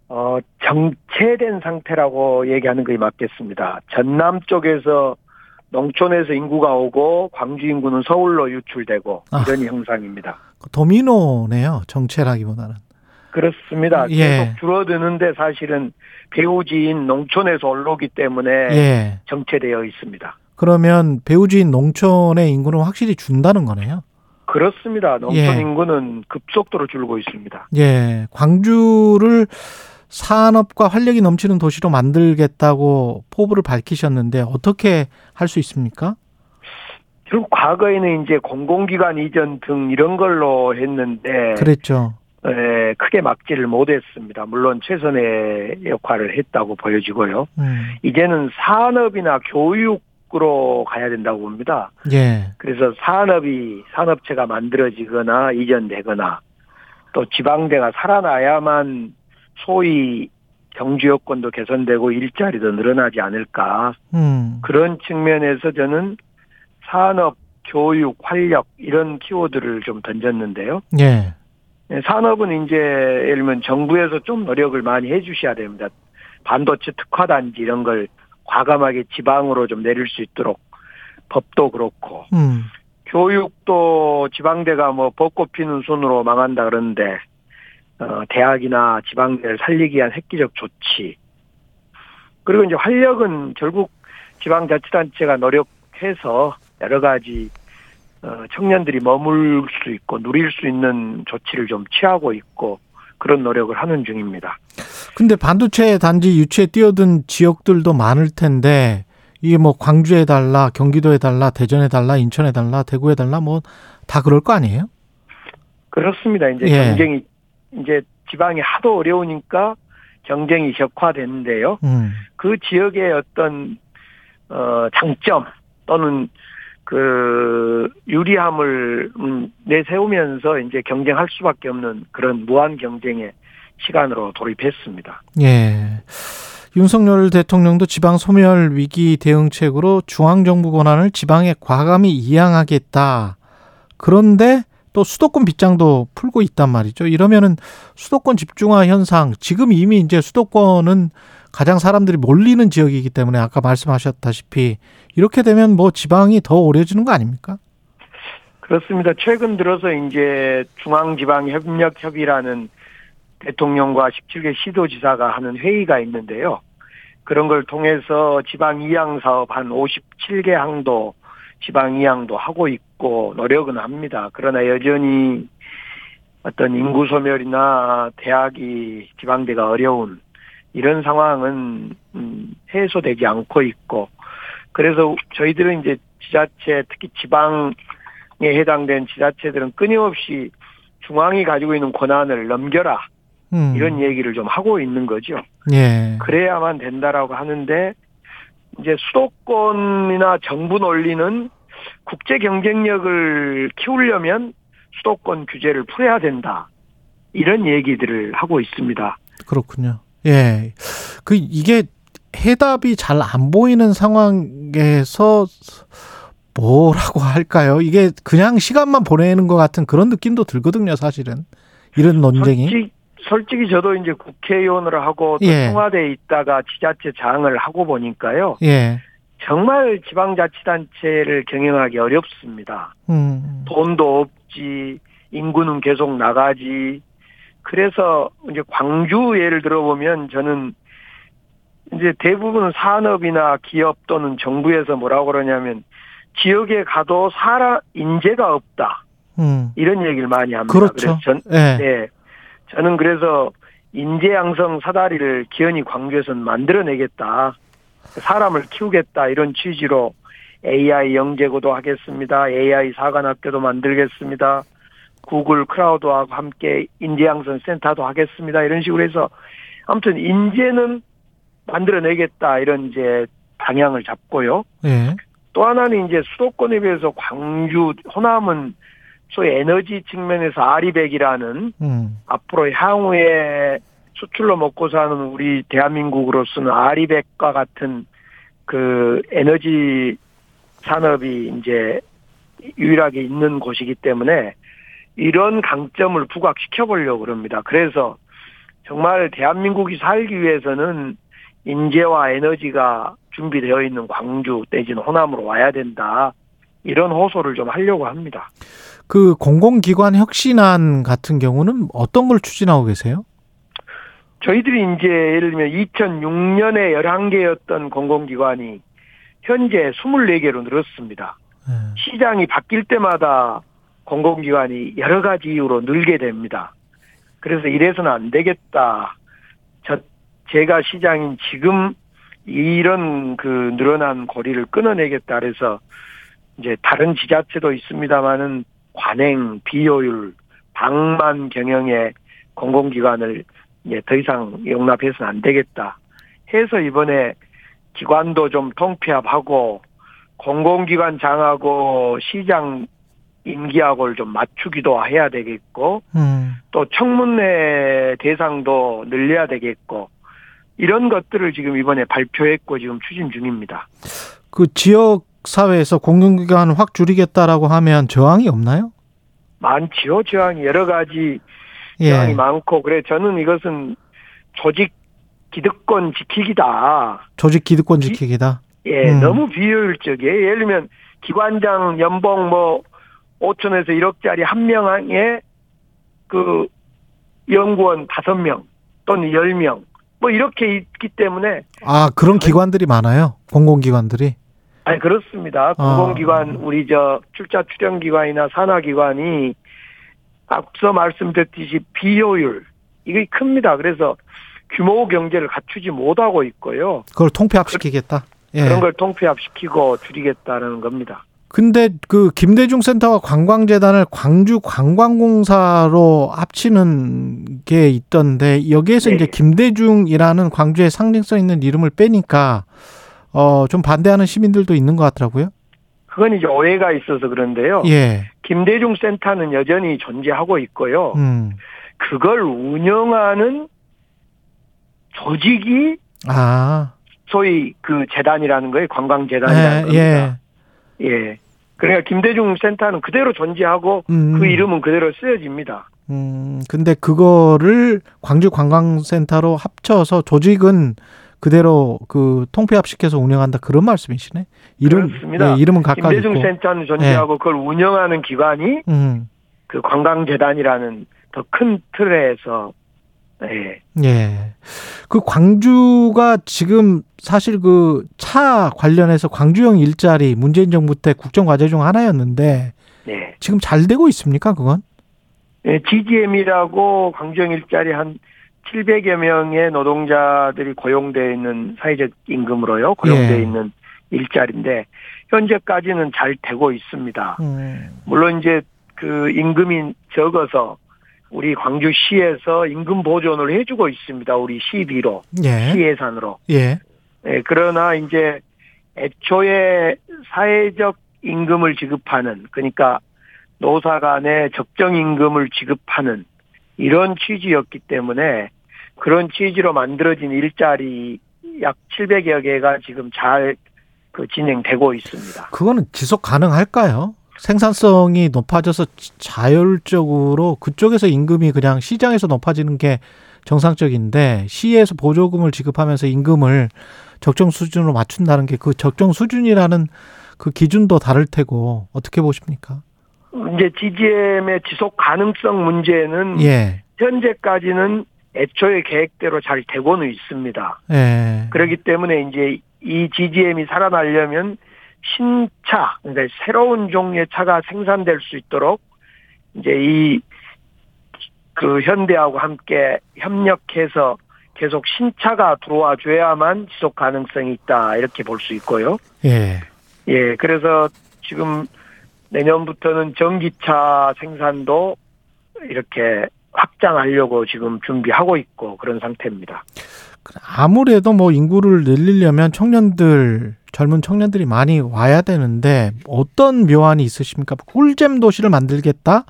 어, 정체된 상태라고 얘기하는 것이 맞겠습니다. 전남 쪽에서 농촌에서 인구가 오고 광주 인구는 서울로 유출되고 아. 이런 형상입니다. 도미노네요, 정체라기보다는. 그렇습니다. 예. 계속 줄어드는데 사실은 배우지인 농촌에서 올라오기 때문에 예. 정체되어 있습니다. 그러면 배우지인 농촌의 인구는 확실히 준다는 거네요. 그렇습니다. 농촌 예. 인구는 급속도로 줄고 있습니다. 예, 광주를 산업과 활력이 넘치는 도시로 만들겠다고 포부를 밝히셨는데 어떻게 할 수 있습니까? 결국 과거에는 이제 공공기관 이전 등 이런 걸로 했는데 그랬죠. 에, 크게 막지를 못했습니다. 물론 최선의 역할을 했다고 보여지고요. 음, 이제는 산업이나 교육 으로 가야 된다고 봅니다. 예, 그래서 산업이 산업체가 만들어지거나 이전되거나 또 지방대가 살아나야만 소위 경주 여건도 개선되고 일자리도 늘어나지 않을까 음, 그런 측면에서 저는 산업, 교육, 활력 이런 키워드를 좀 던졌는데요. 예, 네, 산업은 이제 예를 들면 정부에서 좀 노력을 많이 해주셔야 됩니다. 반도체 특화단지 이런 걸 과감하게 지방으로 좀 내릴 수 있도록 법도 그렇고 음, 교육도 지방대가 뭐 벚꽃 피는 순으로 망한다 그러는데 어, 대학이나 지방대를 살리기 위한 획기적 조치. 그리고 이제 활력은 결국 지방자치단체가 노력해서 여러 가지 어, 청년들이 머물 수 있고 누릴 수 있는 조치를 좀 취하고 있고 그런 노력을 하는 중입니다. 근데 반도체 단지 유치에 뛰어든 지역들도 많을 텐데 이게 뭐 광주에 달라, 경기도에 달라, 대전에 달라, 인천에 달라, 대구에 달라 뭐 다 그럴 거 아니에요? 그렇습니다. 이제 예. 경쟁이 이제 지방이 하도 어려우니까 경쟁이 격화되는데요. 음, 그 지역의 어떤 어 장점 또는 그 유리함을 음, 내세우면서 이제 경쟁할 수밖에 없는 그런 무한 경쟁의 시간으로 돌입했습니다. 예. 윤석열 대통령도 지방 소멸 위기 대응책으로 중앙 정부 권한을 지방에 과감히 이양하겠다. 그런데 또 수도권 빗장도 풀고 있단 말이죠. 이러면은 수도권 집중화 현상, 지금 이미 이제 수도권은 가장 사람들이 몰리는 지역이기 때문에 아까 말씀하셨다시피 이렇게 되면 뭐 지방이 더 어려지는 거 아닙니까? 그렇습니다. 최근 들어서 이제 중앙지방협력협의라는 대통령과 17개 시도지사가 하는 회의가 있는데요. 그런 걸 통해서 지방 이양 사업 한 57개 항도 지방 이양도 하고 있고 노력은 합니다. 그러나 여전히 어떤 인구 소멸이나 대학이 지방대가 어려운 이런 상황은 음, 해소되지 않고 있고 그래서 저희들은 이제 지자체 특히 지방에 해당된 지자체들은 끊임없이 중앙이 가지고 있는 권한을 넘겨라 음. 이런 얘기를 좀 하고 있는 거죠. 예. 그래야만 된다라고 하는데 이제 수도권이나 정부 논리는 국제 경쟁력을 키우려면 수도권 규제를 풀어야 된다. 이런 얘기들을 하고 있습니다. 그렇군요. 예. 그 이게 해답이 잘 안 보이는 상황에서 뭐라고 할까요? 이게 그냥 시간만 보내는 것 같은 그런 느낌도 들거든요, 사실은. 이런 논쟁이. 솔직히, 솔직히 저도 이제 국회의원을 하고 또 예. 청와대에 있다가 지자체 장을 하고 보니까요. 예. 정말 지방자치단체를 경영하기 어렵습니다. 음. 돈도 없지, 인구는 계속 나가지. 그래서 이제 광주 예를 들어보면 저는 이제 대부분 산업이나 기업 또는 정부에서 뭐라고 그러냐면 지역에 가도 사람 인재가 없다 음. 이런 얘기를 많이 합니다. 그렇죠. 전, 예. 네, 저는 그래서 인재 양성 사다리를 기현이 광주에서는 만들어내겠다. 사람을 키우겠다 이런 취지로 AI 영재고도 하겠습니다. AI 사관학교도 만들겠습니다. 구글 크라우드하고 함께 인재 양성 센터도 하겠습니다. 이런 식으로 해서 아무튼 인재는 만들어내겠다 이런 이제 방향을 잡고요. 예. 또 하나는 이제 수도권에 비해서 광주, 호남은 소위 에너지 측면에서 아리백이라는 음. 앞으로 향후에 수출로 먹고 사는 우리 대한민국으로서는 아리백과 같은 그 에너지 산업이 이제 유일하게 있는 곳이기 때문에 이런 강점을 부각시켜 보려고 그럽니다. 그래서 정말 대한민국이 살기 위해서는 인재와 에너지가 준비되어 있는 광주 내지는 호남으로 와야 된다. 이런 호소를 좀 하려고 합니다. 그 공공기관 혁신안 같은 경우는 어떤 걸 추진하고 계세요? 저희들이 이제 예를 들면 2006년에 11개였던 공공기관이 현재 24개로 늘었습니다. 예. 시장이 바뀔 때마다 공공기관이 여러 가지 이유로 늘게 됩니다. 그래서 이래서는 안 되겠다. 저, 제가 시장인 지금 이런 그 늘어난 고리를 끊어내겠다. 그래서 이제 다른 지자체도 있습니다만은 관행, 비효율, 방만 경영의 공공기관을 이제 더 이상 용납해서는 안 되겠다. 해서 이번에 기관도 좀 통폐합하고 공공기관 장하고 시장 임기하고를 좀 맞추기도 해야 되겠고 음. 또 청문회 대상도 늘려야 되겠고 이런 것들을 지금 이번에 발표했고 지금 추진 중입니다. 그 지역 사회에서 공공기관 확 줄이겠다라고 하면 저항이 없나요? 많지요. 저항이 여러 가지 저항이 예. 많고 그래 저는 이것은 조직 기득권 지키기다. 조직 기득권 지키기다. 예, 음. 너무 비효율적이에요. 예를 들면 기관장 연봉 뭐 5천에서 1억짜리 한 명에 그 연구원 5명 또는 10명 뭐 이렇게 있기 때문에 아, 그런 기관들이 많아요. 공공기관들이. 아니 그렇습니다. 아. 공공기관 우리 저 출자 출연기관이나 산하기관이 앞서 말씀드렸듯이 비효율 이게 큽니다. 그래서 규모 경제를 갖추지 못하고 있고요. 그걸 통폐합시키겠다. 예. 그런 걸 통폐합시키고 줄이겠다는 겁니다. 근데 그 김대중 센터와 관광재단을 광주 관광공사로 합치는 게 있던데 여기에서 네. 이제 김대중이라는 광주의 상징성 있는 이름을 빼니까 어 좀 반대하는 시민들도 있는 것 같더라고요. 그건 이제 오해가 있어서 그런데요. 예. 김대중 센터는 여전히 존재하고 있고요. 음. 그걸 운영하는 조직이 아. 소위 그 재단이라는 거예요. 예, 관광재단이라는 겁니다. 예. 예. 그러니까 김대중 센터는 그대로 존재하고 음. 그 이름은 그대로 쓰여집니다. 음. 근데 그거를 광주 관광센터로 합쳐서 조직은 그대로 그 통폐합시켜서 운영한다 그런 말씀이시네. 이름 그렇습니다. 예, 이름은 각각 김대중 있고. 센터는 존재하고 그걸 운영하는 기관이 음. 그 관광재단이라는 더 큰 틀에서 예. 예. 그 광주가 지금 사실 그 차 관련해서 광주형 일자리 문재인 정부 때 국정 과제 중 하나였는데 네. 지금 잘 되고 있습니까, 그건? 예, GGM이라고 광주형 일자리 한 700여 명의 노동자들이 고용되어 있는 사회적 임금으로요. 고용되어 예. 있는 일자리인데 현재까지는 잘 되고 있습니다. 음. 물론 이제 그 임금이 적어서 우리 광주시에서 임금 보존을 해주고 있습니다. 우리 시비로 예. 시 예산으로. 예. 예, 그러나 이제 애초에 사회적 임금을 지급하는 그러니까 노사 간의 적정 임금을 지급하는 이런 취지였기 때문에 그런 취지로 만들어진 일자리 약 700여 개가 지금 잘 그 진행되고 있습니다. 그거는 지속 가능할까요? 생산성이 높아져서 자율적으로 그쪽에서 임금이 그냥 시장에서 높아지는 게 정상적인데 시에서 보조금을 지급하면서 임금을 적정 수준으로 맞춘다는 게 그 적정 수준이라는 그 기준도 다를 테고 어떻게 보십니까? 이제 GGM의 지속 가능성 문제는 예. 현재까지는 애초에 계획대로 잘 되고는 있습니다. 예. 그렇기 때문에 이제 이 GGM이 살아나려면 신차, 그러니까 새로운 종류의 차가 생산될 수 있도록 이제 이 그 현대하고 함께 협력해서 계속 신차가 들어와 줘야만 지속 가능성이 있다 이렇게 볼 수 있고요. 예. 예, 그래서 지금 내년부터는 전기차 생산도 이렇게 확장하려고 지금 준비하고 있고 그런 상태입니다. 아무래도 뭐 인구를 늘리려면 청년들 젊은 청년들이 많이 와야 되는데 어떤 묘안이 있으십니까? 꿀잼 도시를 만들겠다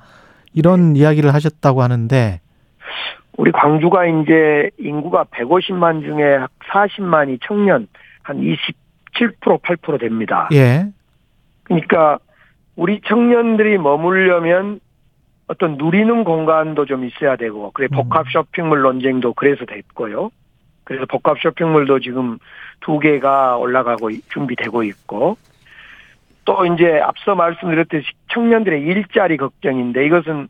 이런 이야기를 하셨다고 하는데 우리 광주가 이제 인구가 150만 중에 40만이 청년 한 27% 8% 됩니다. 예. 그러니까 우리 청년들이 머물려면 어떤 누리는 공간도 좀 있어야 되고 그래 복합 쇼핑몰 논쟁도 그래서 됐고요. 그래서 복합 쇼핑몰도 지금 두 개가 올라가고 있- 준비되고 있고 또 이제 앞서 말씀드렸듯이 청년들의 일자리 걱정인데 이것은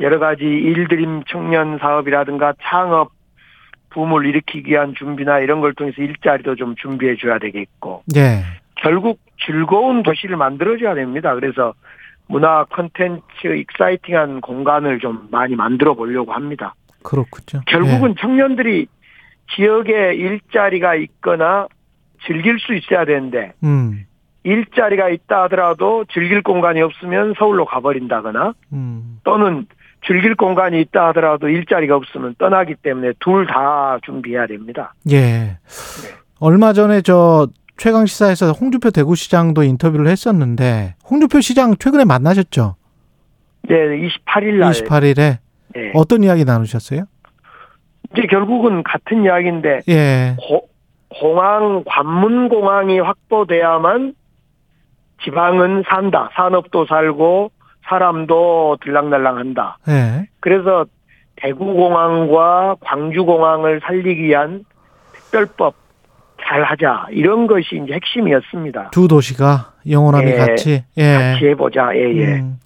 여러 가지 일드림 청년 사업이라든가 창업 붐을 일으키기 위한 준비나 이런 걸 통해서 일자리도 좀 준비해 줘야 되겠고 예. 결국 즐거운 도시를 만들어줘야 됩니다. 그래서 문화 콘텐츠 익사이팅한 공간을 좀 많이 만들어 보려고 합니다. 그렇군요. 결국은 청년들이 지역에 일자리가 있거나 즐길 수 있어야 되는데 예. 음. 일자리가 있다 하더라도 즐길 공간이 없으면 서울로 가버린다거나 음. 또는 즐길 공간이 있다 하더라도 일자리가 없으면 떠나기 때문에 둘 다 준비해야 됩니다. 예. 얼마 전에 저 최강 시사에서 홍준표 대구시장도 인터뷰를 했었는데 홍준표 시장 최근에 만나셨죠? 네, 28일 날 28일에 네. 어떤 이야기 나누셨어요? 이제 결국은 같은 이야기인데 예. 고- 공항 관문 공항이 확보돼야만 지방은 산다. 산업도 살고 사람도 들락날락한다. 예. 그래서 대구공항과 광주공항을 살리기 위한 특별법 잘 하자. 이런 것이 이제 핵심이었습니다. 두 도시가 영원함이 예. 같이 예. 같이 해보자. 예, 예. 음,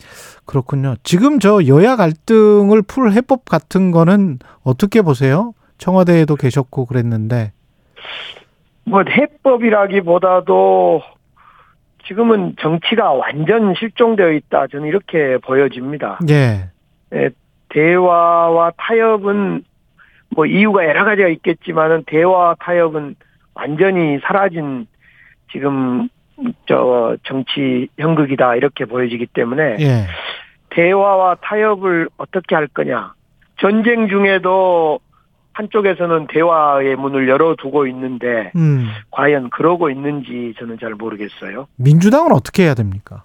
그렇군요. 지금 저 여야 갈등을 풀 해법 같은 거는 어떻게 보세요? 청와대에도 계셨고 그랬는데. 뭐 해법이라기보다도 지금은 정치가 완전 실종되어 있다. 저는 이렇게 보여집니다. 예. 예, 대화와 타협은 뭐 이유가 여러 가지가 있겠지만은 대화와 타협은 완전히 사라진 지금 저 정치 형극이다 이렇게 보여지기 때문에 예. 대화와 타협을 어떻게 할 거냐 전쟁 중에도 한쪽에서는 대화의 문을 열어두고 있는데 음. 과연 그러고 있는지 저는 잘 모르겠어요. 민주당은 어떻게 해야 됩니까?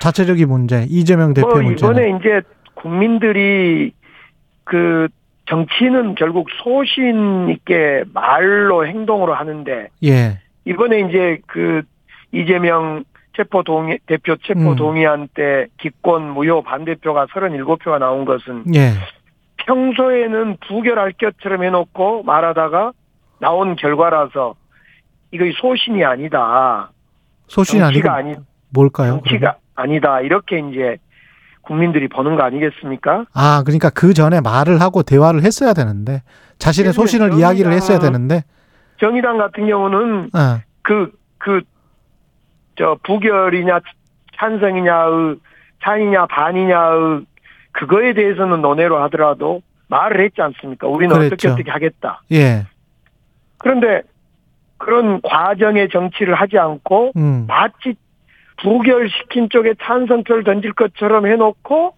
자체적인 문제, 이재명 대표 뭐 문제. 이번에 이제 국민들이 그 정치는 결국 소신 있게 말로 행동으로 하는데 예. 이번에 이제 그 이재명 체포 동의 대표 체포 음. 동의안 때 기권 무효 반대표가 37표가 나온 것은 예. 평소에는 부결할 것처럼 해놓고 말하다가 나온 결과라서 이거 소신이 아니다. 소신이 아니고 정치가 아니 뭘까요? 정치가 그러면? 아니다. 이렇게 이제 국민들이 보는 거 아니겠습니까? 아, 그러니까 그 전에 말을 하고 대화를 했어야 되는데 자신의 네, 소신을 정의당- 이야기를 했어야 되는데. 정의당 같은 경우는 어. 그, 그, 저, 부결이냐, 찬성이냐의, 찬이냐, 반이냐의, 그거에 대해서는 논의로 하더라도 말을 했지 않습니까? 우리는 어떻게 그랬죠. 어떻게 하겠다. 예. 그런데 그런 과정의 정치를 하지 않고 음. 마치 부결시킨 쪽에 찬성표를 던질 것처럼 해놓고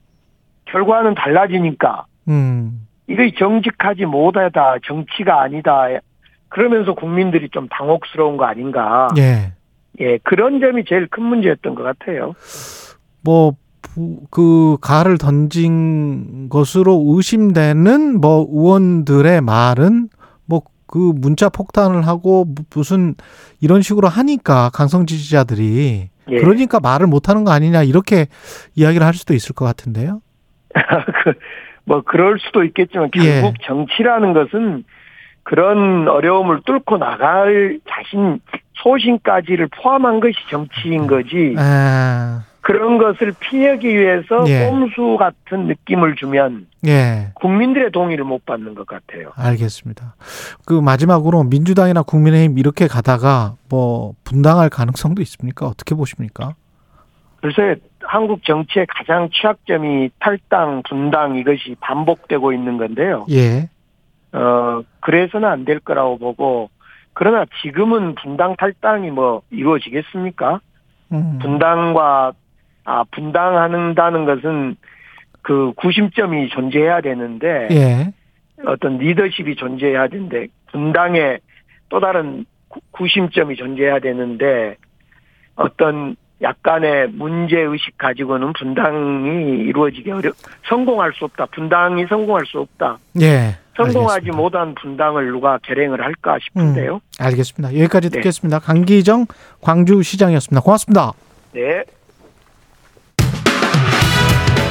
결과는 달라지니까 음. 이거 정직하지 못하다, 정치가 아니다. 그러면서 국민들이 좀 당혹스러운 거 아닌가. 예. 예, 그런 점이 제일 큰 문제였던 것 같아요. 뭐, 부, 그, 가를 던진 것으로 의심되는 뭐, 의원들의 말은 뭐, 그 문자 폭탄을 하고 무- 무슨 이런 식으로 하니까 강성 지지자들이 예. 그러니까 말을 못 하는 거 아니냐 이렇게 이야기를 할 수도 있을 것 같은데요. 그, 뭐 그럴 수도 있겠지만 예. 결국 정치라는 것은 그런 어려움을 뚫고 나갈 자신 소신까지를 포함한 것이 정치인 거지 아, 그런 것을 피하기 위해서 예. 꼼수 같은 느낌을 주면 예. 국민들의 동의를 못 받는 것 같아요. 알겠습니다. 그 마지막으로 민주당이나 국민의힘 이렇게 가다가 뭐 분당할 가능성도 있습니까? 어떻게 보십니까? 글쎄 한국 정치의 가장 취약점이 탈당, 분당 이것이 반복되고 있는 건데요. 예. 어 그래서는 안 될 거라고 보고 그러나 지금은 분당 탈당이 뭐 이루어지겠습니까? 음. 분당과 아 분당한다는 것은 그 구심점이 존재해야 되는데 예. 어떤 리더십이 존재해야 되는데 분당에 또 다른 구- 구심점이 존재해야 되는데 어떤 약간의 문제 의식 가지고는 분당이 이루어지기 어려 성공할 수 없다. 분당이 성공할 수 없다. 예. 성공하지 알겠습니다. 못한 분당을 누가 결행을 할까 싶은데요. 알겠습니다. 여기까지 네. 듣겠습니다. 강기정 광주시장이었습니다. 고맙습니다. 네.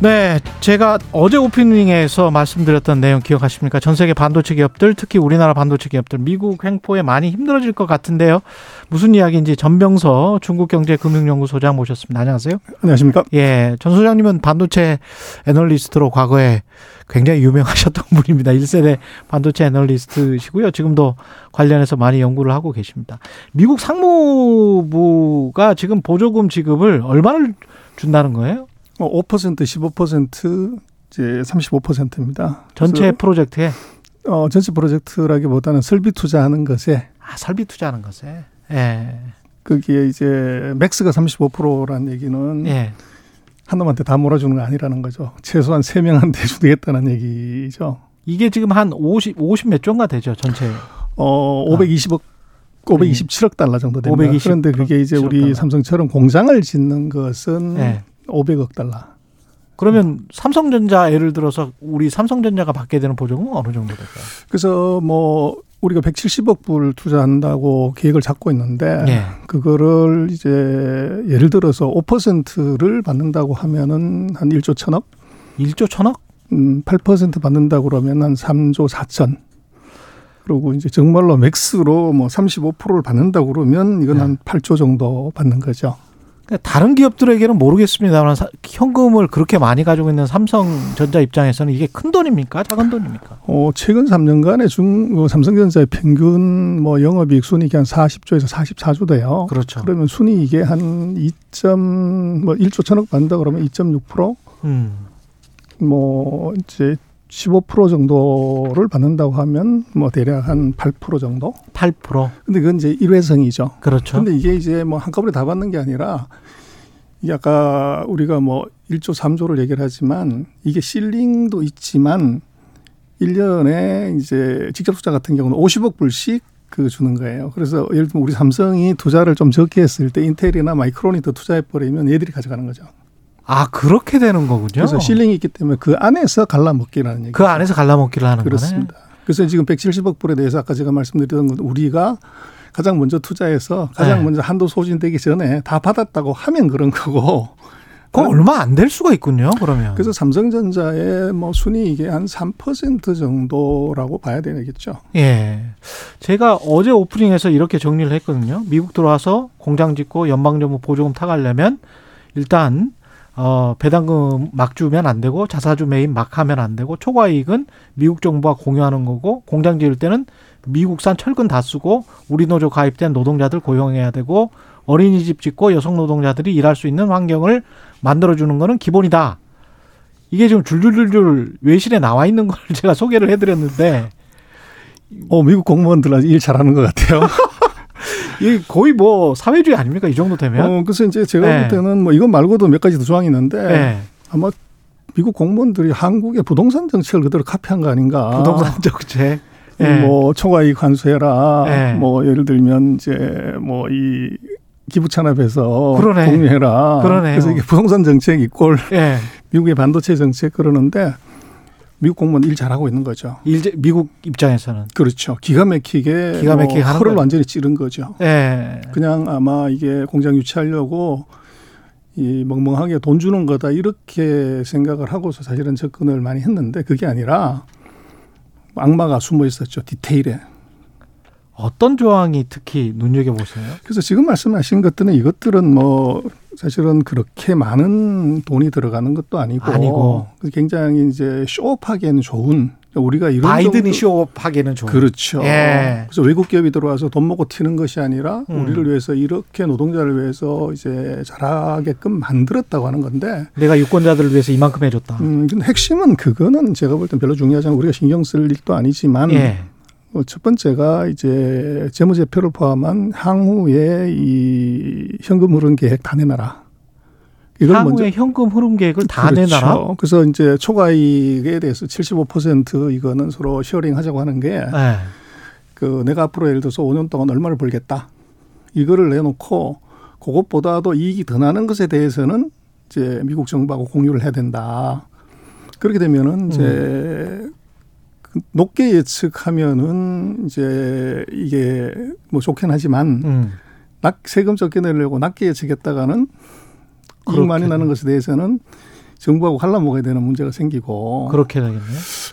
네, 제가 어제 오프닝에서 말씀드렸던 내용 기억하십니까? 전 세계 반도체 기업들, 특히 우리나라 반도체 기업들, 미국 횡포에 많이 힘들어질 것 같은데요. 무슨 이야기인지 전병서 중국경제금융연구소장 모셨습니다. 안녕하세요. 안녕하십니까? 예, 전 소장님은 반도체 애널리스트로 과거에 굉장히 유명하셨던 분입니다. 1세대 반도체 애널리스트시고요. 지금도 관련해서 많이 연구를 하고 계십니다. 미국 상무부가 지금 보조금 지급을 얼마를 준다는 거예요? 어, 5% 15% 이제 35%입니다. 전체 프로젝트에 어, 전체 프로젝트라기보다는 설비 투자하는 것에 아, 설비 투자하는 것에 예. 거기에 이제 맥스가 35%라는 얘기는 예. 한 놈한테 다 몰아주는 거 아니라는 거죠. 최소한 세 명한테 주겠다는 얘기죠. 이게 지금 한 50, 50 몇 조인가 되죠, 전체. 어, 520억 527억 달러 정도 됩니다. 520 그런데 그게 이제 7억 우리 달러. 삼성처럼 공장을 짓는 것은 예. 500억 달러. 그러면 삼성전자 예를 들어서 우리 삼성전자가 받게 되는 보조금은 어느 정도 될까요? 그래서 뭐 우리가 170억 불 투자한다고 계획을 잡고 있는데 예. 그거를 이제 예를 들어서 5%를 받는다고 하면은 한 1조 천억, 1조 천억? 음, 8% 받는다고 그러면 한 3조 4천. 그리고 이제 정말로 맥스로 뭐 35%를 받는다고 그러면 이건 네. 한 8조 정도 받는 거죠. 그러니까 다른 기업들에게는 모르겠습니다만 사- 현금을 그렇게 많이 가지고 있는 삼성전자 입장에서는 이게 큰 돈입니까? 작은 돈입니까? 어, 최근 3년간의 중 어, 삼성전자의 평균 뭐 영업이익 순이익이 한 40조에서 44조 돼요. 그렇죠. 그러면 순이익에 한 2점 뭐 1조 천억 받는다 그러면 2.6%? 음. 뭐 이제 15% 정도를 받는다고 하면 뭐 대략 한8% 정도? 8%. 근데 그건 이제 일회성이죠. 그렇죠. 근데 이게 이제 뭐 한꺼번에 다 받는 게 아니라 이게 아까 우리가 뭐 1조 3조를 얘기를 하지만 이게 실링도 있지만 1년에 이제 직접 투자 같은 경우는 50억 불씩 그 주는 거예요. 그래서 예를 들면 우리 삼성이 투자를 좀 적게 했을 때 인텔이나 마이크론이 더 투자해 버리면 얘들이 가져가는 거죠. 아, 그렇게 되는 거군요. 그래서 실링이 있기 때문에 그 안에서 갈라먹기라는 얘기. 그 안에서 갈라먹기를 하는 그렇습니다. 그래서 지금 170억 불에 대해서 아까 제가 말씀드렸던 건 우리가 가장 먼저 투자해서 가장 네. 먼저 한도 소진되기 전에 다 받았다고 하면 그런 거고. 그거 얼마 안 될 수가 있군요. 그러면. 그래서 삼성전자의 뭐 순이익이 한 3% 정도라고 봐야 되겠죠. 예. 제가 어제 오프닝에서 이렇게 정리를 했거든요. 미국 들어와서 공장 짓고 연방정부 보조금 타가려면 일단 어, 배당금 막 주면 안 되고 자사주 매입 막 하면 안 되고 초과 이익은 미국 정부와 공유하는 거고 공장 지을 때는 미국산 철근 다 쓰고 우리 노조 가입된 노동자들 고용해야 되고 어린이집 짓고 여성 노동자들이 일할 수 있는 환경을 만들어 주는 거는 기본이다. 이게 지금 줄줄줄줄 외신에 나와 있는 걸 제가 소개를 해 드렸는데 어, 미국 공무원들 일 잘하는 것 같아요. 이게 거의 뭐 사회주의 아닙니까? 이 정도 되면? 어, 그래서 이제 제가 네. 볼 때는 뭐 이것 말고도 몇 가지 더 조항이 있는데 네. 아마 미국 공무원들이 한국의 부동산 정책을 그대로 카피한 거 아닌가. 부동산 정책. 예. 뭐 초과이익 환수해라. 예. 뭐 예를 들면 이제 뭐이 기부 찬압해서 그러네. 공유해라. 그러네요. 그래서 이게 부동산 정책 이꼴 예. 미국의 반도체 정책 그러는데 미국 공무원 일 잘하고 있는 거죠. 일제, 미국 입장에서는. 그렇죠. 기가 막히게 기가 막히게 뭐 허를. 완전히 찌른 거죠. 예. 그냥 아마 이게 공장 유치하려고 이 멍멍하게 돈 주는 거다 이렇게 생각을 하고서 사실은 접근을 많이 했는데 그게 아니라 악마가 숨어 있었죠 디테일에. 어떤 조항이 특히 눈여겨 보세요? 그래서 지금 말씀하신 것들은 이것들은 뭐 사실은 그렇게 많은 돈이 들어가는 것도 아니고, 아니고. 굉장히 이제 쇼업하기에는 좋은 우리가 이런 바이든이 쇼업하기는 좋은. 그렇죠. 예. 그래서 외국 기업이 들어와서 돈 먹고 튀는 것이 아니라 음. 우리를 위해서 이렇게 노동자를 위해서 이제 잘하게끔 만들었다고 하는 건데 내가 유권자들을 위해서 이만큼 해줬다. 음, 근데 핵심은 그거는 제가 볼 땐 별로 중요하지 않고 우리가 신경 쓸 일도 아니지만 예. 어, 첫 번째가 이제 재무제표를 포함한 향후에 이 현금 흐름 계획 다 내놔라. 이걸 향후에 현금 흐름 계획을 다 그렇죠. 내놔라. 그래서 이제 초과이익에 대해서 75% 이거는 서로 sharing 하자고 하는 게 예. 그 내가 앞으로 예를 들어서 5년 동안 얼마를 벌겠다. 이거를 내놓고 그것보다도 이익이 더 나는 것에 대해서는 이제 미국 정부하고 공유를 해야 된다. 그렇게 되면은 이제 그 높게 예측하면은 이제 이게 뭐 좋긴 하지만 음. 낮 세금 적게 내려고 낮게 예측했다가는 이익 많이 나는 것에 대해서는 정부하고 갈라 먹어야 되는 문제가 생기고 그렇게 되겠네요.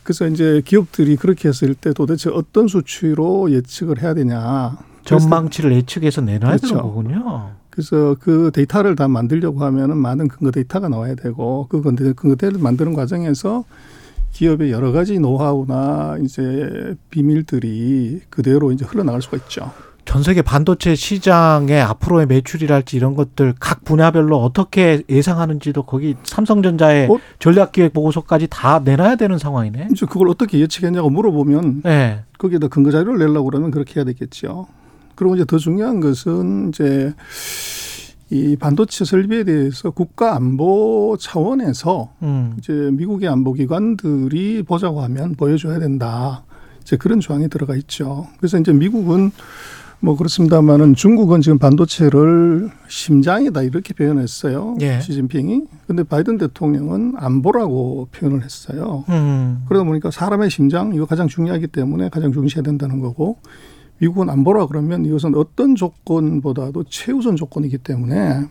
그래서 이제 기업들이 그렇게 했을 때 도대체 어떤 수치로 예측을 해야 되냐. 전망치를 예측해서 내놔야 그렇죠. 되는 거군요. 그래서 그 데이터를 다 만들려고 하면은 많은 근거 데이터가 나와야 되고 그 근거 데이터를 만드는 과정에서 기업의 여러 가지 노하우나 이제 비밀들이 그대로 이제 흘러나갈 수가 있죠. 전 세계 반도체 시장의 앞으로의 매출이랄지 이런 것들 각 분야별로 어떻게 예상하는지도 거기 삼성전자의 어? 전략기획 보고서까지 다 내놔야 되는 상황이네. 이제 그걸 어떻게 예측했냐고 물어보면 네. 거기에다 근거 자료를 내려고 그러면 그렇게 해야 되겠죠. 그리고 이제 더 중요한 것은 이제 이 반도체 설비에 대해서 국가 안보 차원에서 음. 이제 미국의 안보 기관들이 보자고 하면 보여줘야 된다. 이제 그런 조항이 들어가 있죠. 그래서 이제 미국은 뭐 그렇습니다만은 중국은 지금 반도체를 심장이다 이렇게 표현했어요. 예. 시진핑이. 근데 바이든 대통령은 안보라고 표현을 했어요. 음. 그러다 보니까 사람의 심장 이거 가장 중요하기 때문에 가장 중시해야 된다는 거고 미국은 안보라 그러면 이것은 어떤 조건보다도 최우선 조건이기 때문에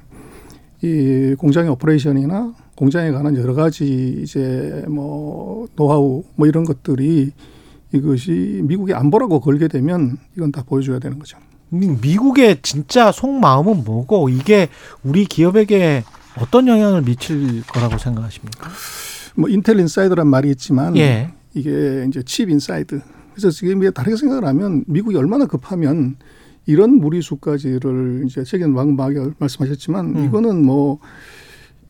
이 공장의 오퍼레이션이나 공장에 관한 여러 가지 이제 뭐 노하우 뭐 이런 것들이 이것이 미국의 안보라고 걸게 되면 이건 다 보여줘야 되는 거죠. 미- 미국의 진짜 속마음은 뭐고 이게 우리 기업에게 어떤 영향을 미칠 거라고 생각하십니까? 뭐 Intel Inside란 말이 있지만 예. 이게 이제 chip inside. 그래서 지금 이게 다르게 생각을 하면 미국이 얼마나 급하면 이런 무리수까지를 이제 최근 막 말씀하셨지만 음. 이거는 뭐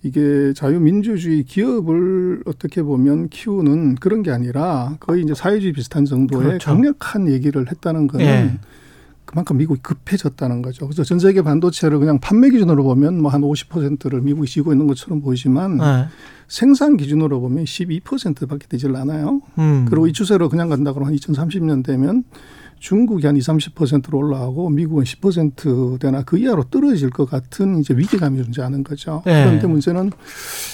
이게 자유민주주의 기업을 어떻게 보면 키우는 그런 게 아니라 거의 이제 사회주의 비슷한 정도의 그렇죠. 강력한 얘기를 했다는 거는 예. 그만큼 미국이 급해졌다는 거죠. 그래서 전 세계 반도체를 그냥 판매 기준으로 보면 뭐 한 50%를 미국이 쥐고 있는 것처럼 보이지만 네. 생산 기준으로 보면 12%밖에 되질 않아요. 음. 그리고 이 추세로 그냥 간다 그러면 한 2030년 되면 중국이 한 20, 30%로 올라가고 미국은 10%대나 그 이하로 떨어질 것 같은 이제 위기감이 존재하는 거죠. 네. 그런데 문제는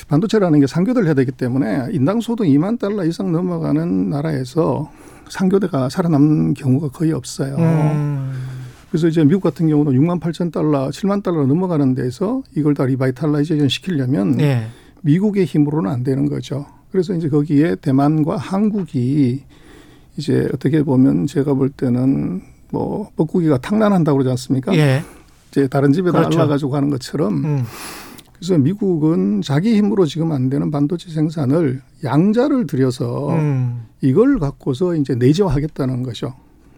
반도체라는 게 상교대를 해야 되기 때문에 인당 소득 2만 달러 이상 넘어가는 나라에서 삼교대가 살아남는 경우가 거의 없어요. 음. 그래서 이제 미국 같은 경우는 6만 8천 달러, 7만 달러 넘어가는 데서 이걸 다 revitalization 시키려면 예. 미국의 힘으로는 안 되는 거죠. 그래서 이제 거기에 대만과 한국이 이제 어떻게 보면 제가 볼 때는 뭐 뻐꾸기가 탁란한다고 그러지 않습니까? 예. 이제 다른 집에다 그렇죠. 알 낳아가지고 하는 것처럼 음. 그래서 미국은 자기 힘으로 지금 안 되는 반도체 생산을 양자를 들여서 음. 이걸 갖고서 이제 내재화하겠다는 거죠.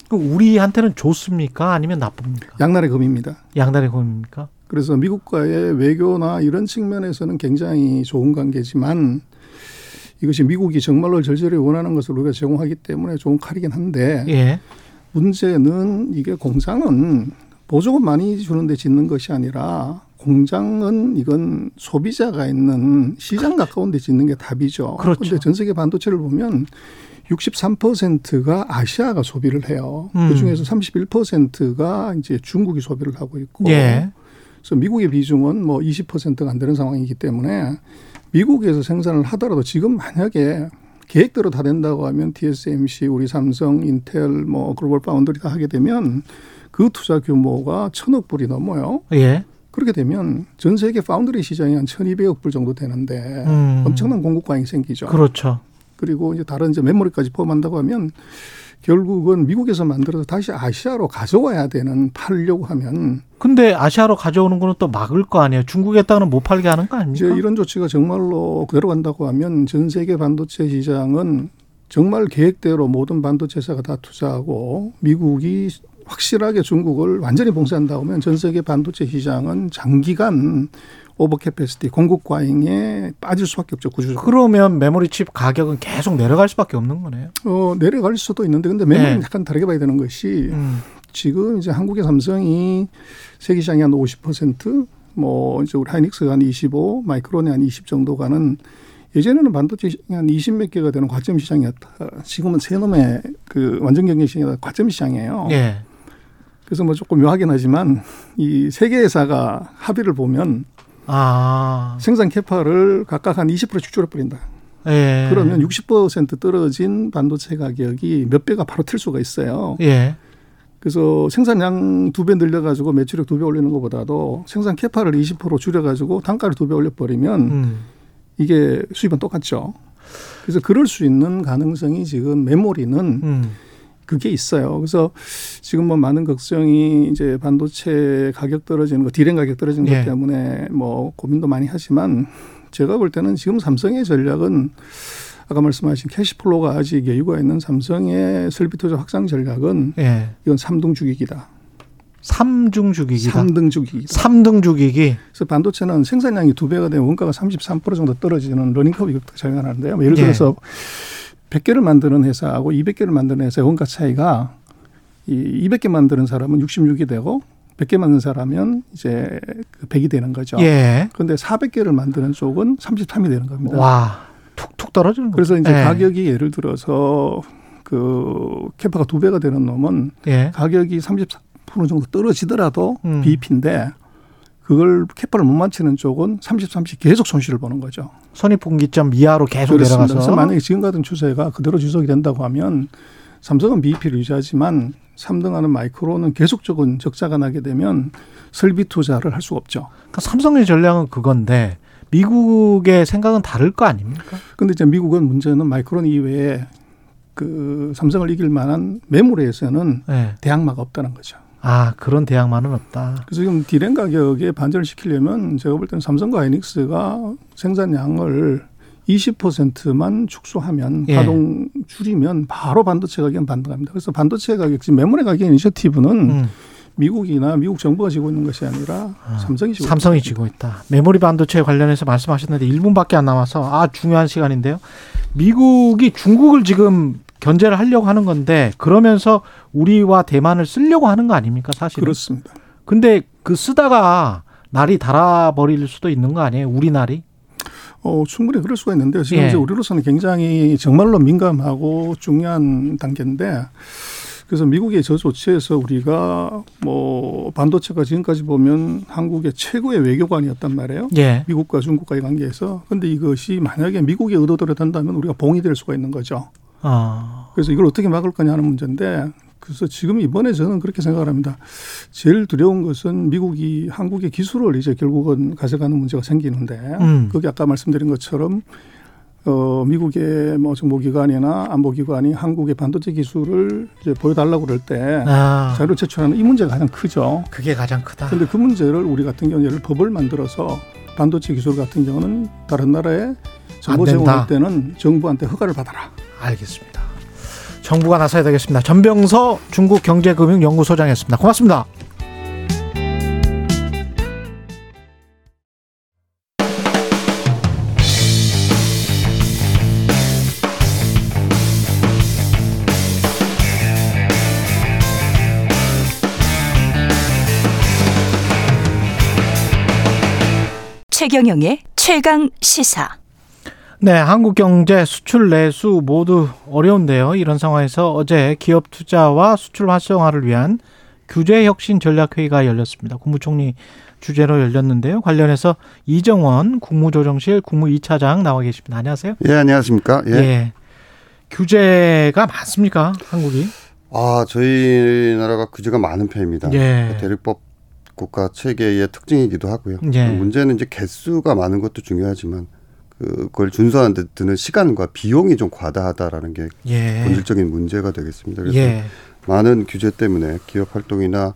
그럼 우리한테는 좋습니까? 아니면 나쁩니까? 양날의 검입니다. 양날의 검입니까? 그래서 미국과의 외교나 이런 측면에서는 굉장히 좋은 관계지만 이것이 미국이 정말로 절절히 원하는 것을 우리가 제공하기 때문에 좋은 칼이긴 한데 예. 문제는 이게 공장은 보조금 많이 주는데 짓는 것이 아니라 공장은 이건 소비자가 있는 시장 가까운 데 짓는 게 답이죠. 그렇죠. 근데 전 세계 반도체를 보면 63%가 아시아가 소비를 해요. 음. 그 중에서 31%가 이제 중국이 소비를 하고 있고. 예. 그래서 미국의 비중은 뭐 20%가 안 되는 상황이기 때문에 미국에서 생산을 하더라도 지금 만약에 계획대로 다 된다고 하면 TSMC, 우리 삼성, 인텔, 뭐 글로벌 파운드리 다 하게 되면 그 투자 규모가 천억 불이 넘어요. 예. 그렇게 되면 전 세계 파운드리 시장이 한 1200억 불 정도 되는데 음. 엄청난 공급 과잉이 생기죠. 그렇죠. 그리고 이제 다른 이제 메모리까지 포함한다고 하면 결국은 미국에서 만들어서 다시 아시아로 가져와야 되는 팔려고 하면 근데 아시아로 가져오는 거는 또 막을 거 아니에요. 중국에 따는 못 팔게 하는 거 이제 아닙니까? 이런 조치가 정말로 그대로 간다고 하면 전 세계 반도체 시장은 정말 계획대로 모든 반도체사가 다 투자하고 미국이 확실하게 중국을 완전히 봉쇄한다고 하면 전 세계 반도체 시장은 장기간 overcapacity 공급 과잉에 빠질 수밖에 없죠 구조적으로. 그러면 메모리 칩 가격은 계속 내려갈 수밖에 없는 거네요. 어, 내려갈 수도 있는데 근데 메모리는 네. 약간 다르게 봐야 되는 것이 음. 지금 이제 한국의 삼성이 세계 시장이 한 50%뭐 이제 우리 하이닉스가 한 25, 마이크론이 한 20 정도 가는 예전에는 반도체 시장이 한20몇 개가 되는 과점 시장이었다. 지금은 세 놈의 그 완전 경쟁 시장이 과점 시장이에요. 예. 그래서 뭐 조금 묘하긴 하지만 이 세 개 회사가 합의를 보면 아. 생산 캐파를 각각 한 20% 축출해 버린다. 예. 그러면 60% 떨어진 반도체 가격이 몇 배가 바로 틀 수가 있어요. 예. 그래서 생산량 두 배 늘려가지고 매출액 두 배 올리는 것보다도 생산 캐파를 20% 줄여가지고 단가를 두 배 올려버리면 음. 이게 수입은 똑같죠. 그래서 그럴 수 있는 가능성이 지금 메모리는 음. 그게 있어요. 그래서 지금 뭐 많은 걱정이 이제 반도체 가격 떨어지는 거, 디램 가격 떨어지는 예. 것 때문에 뭐 고민도 많이 하지만 제가 볼 때는 지금 삼성의 전략은 아까 말씀하신 cash flow가 아직 여유가 있는 삼성의 설비 투자 확장 전략은 예. 이건 삼등 죽이기다. 삼등 죽이기다. 삼등 죽이기다. 삼등 죽이기. 그래서 반도체는 생산량이 두 배가 되면 원가가 33% 정도 떨어지는 learning curve 이것도 적용하는데요. 뭐 예를 예. 들어서 100개를 만드는 회사하고 200개를 만드는 회사의 원가 차이가 이 200개 만드는 사람은 66이 되고 100개 만드는 사람은 이제 그 100이 되는 거죠. 예. 그런데 400개를 만드는 쪽은 33이 되는 겁니다. 와. 툭툭 떨어지는 거. 그래서 이제 예. 가격이 예를 들어서 그 캐파가 두 배가 되는 놈은 예. 가격이 30% 정도 떨어지더라도 음. BEP인데 그걸 캐파를 못 맞추는 쪽은 30, 30 계속 손실을 보는 거죠. 선입분기점 이하로 계속 그렇습니다. 내려가서. 그래서 만약에 지금 같은 추세가 그대로 지속이 된다고 하면 삼성은 BEP를 유지하지만 3등하는 마이크로는 계속적인 적자가 나게 되면 설비 투자를 할 수가 없죠. 그러니까 삼성의 전략은 그건데 미국의 생각은 다를 거 아닙니까? 근데 이제 미국은 문제는 마이크론 이외에 그 삼성을 이길 만한 메모리에서는 예. 대항마가 없다는 거죠. 아 그런 대항만은 없다. 그래서 지금 디램 가격에 반전을 시키려면 제가 볼 때는 삼성과 하이닉스가 생산량을 20%만 축소하면 예. 가동 줄이면 바로 반도체 가격은 반등합니다. 그래서 반도체 가격 지금 메모리 가격 이니셔티브는 음. 미국이나 미국 정부가 지고 있는 것이 아니라 삼성이 지고 삼성이 있는 지고 있다. 메모리 반도체 관련해서 말씀하셨는데 1분밖에 안 남아서 아 중요한 시간인데요. 미국이 중국을 지금 견제를 하려고 하는 건데 그러면서 우리와 대만을 쓰려고 하는 거 아닙니까 사실은? 그렇습니다. 근데 그 쓰다가 날이 달아버릴 수도 있는 거 아니에요? 우리 날이? 어, 충분히 그럴 수가 있는데요. 지금 예. 이제 우리로서는 굉장히 정말로 민감하고 중요한 단계인데 그래서 미국의 저 조치에서 우리가 뭐 반도체가 지금까지 보면 한국의 최고의 외교관이었단 말이에요. 예. 미국과 중국과의 관계에서. 근데 이것이 만약에 미국의 의도대로 된다면 우리가 봉이 될 수가 있는 거죠. 어. 그래서 이걸 어떻게 막을 거냐 하는 문제인데 그래서 지금 이번에 저는 그렇게 생각을 합니다. 제일 두려운 것은 미국이 한국의 기술을 이제 결국은 가져가는 문제가 생기는데 음. 그게 아까 말씀드린 것처럼 어, 미국의 뭐 정보기관이나 안보기관이 한국의 반도체 기술을 이제 보여달라고 그럴 때 아. 자료를 제출하는 이 문제가 가장 크죠. 그게 가장 크다. 근데 그 문제를 우리 같은 경우는 예를 법을 만들어서 반도체 기술 같은 경우는 다른 나라에 정보. 제공할 때는 정부한테 허가를 받아라. 알겠습니다. 정부가 나서야 되겠습니다. 전병서 중국 경제금융연구소장이었습니다. 고맙습니다. 최경영의 최강 시사. 네, 한국 경제 수출 내수 모두 어려운데요. 이런 상황에서 어제 기업 투자와 수출 활성화를 위한 규제 혁신 전략 회의가 열렸습니다. 국무총리 주제로 열렸는데요. 관련해서 이정원 국무조정실 국무 2차장 나와 계십니다. 안녕하세요. 예, 안녕하십니까? 예. 예. 규제가 많습니까? 한국이? 아, 저희 나라가 규제가 많은 편입니다. 예. 대륙법 국가 체계의 특징이기도 하고요. 예. 문제는 이제 개수가 많은 것도 중요하지만 그걸 준수하는 데 드는 시간과 비용이 좀 과다하다라는 게 예. 본질적인 문제가 되겠습니다. 그래서 예. 많은 규제 때문에 기업 활동이나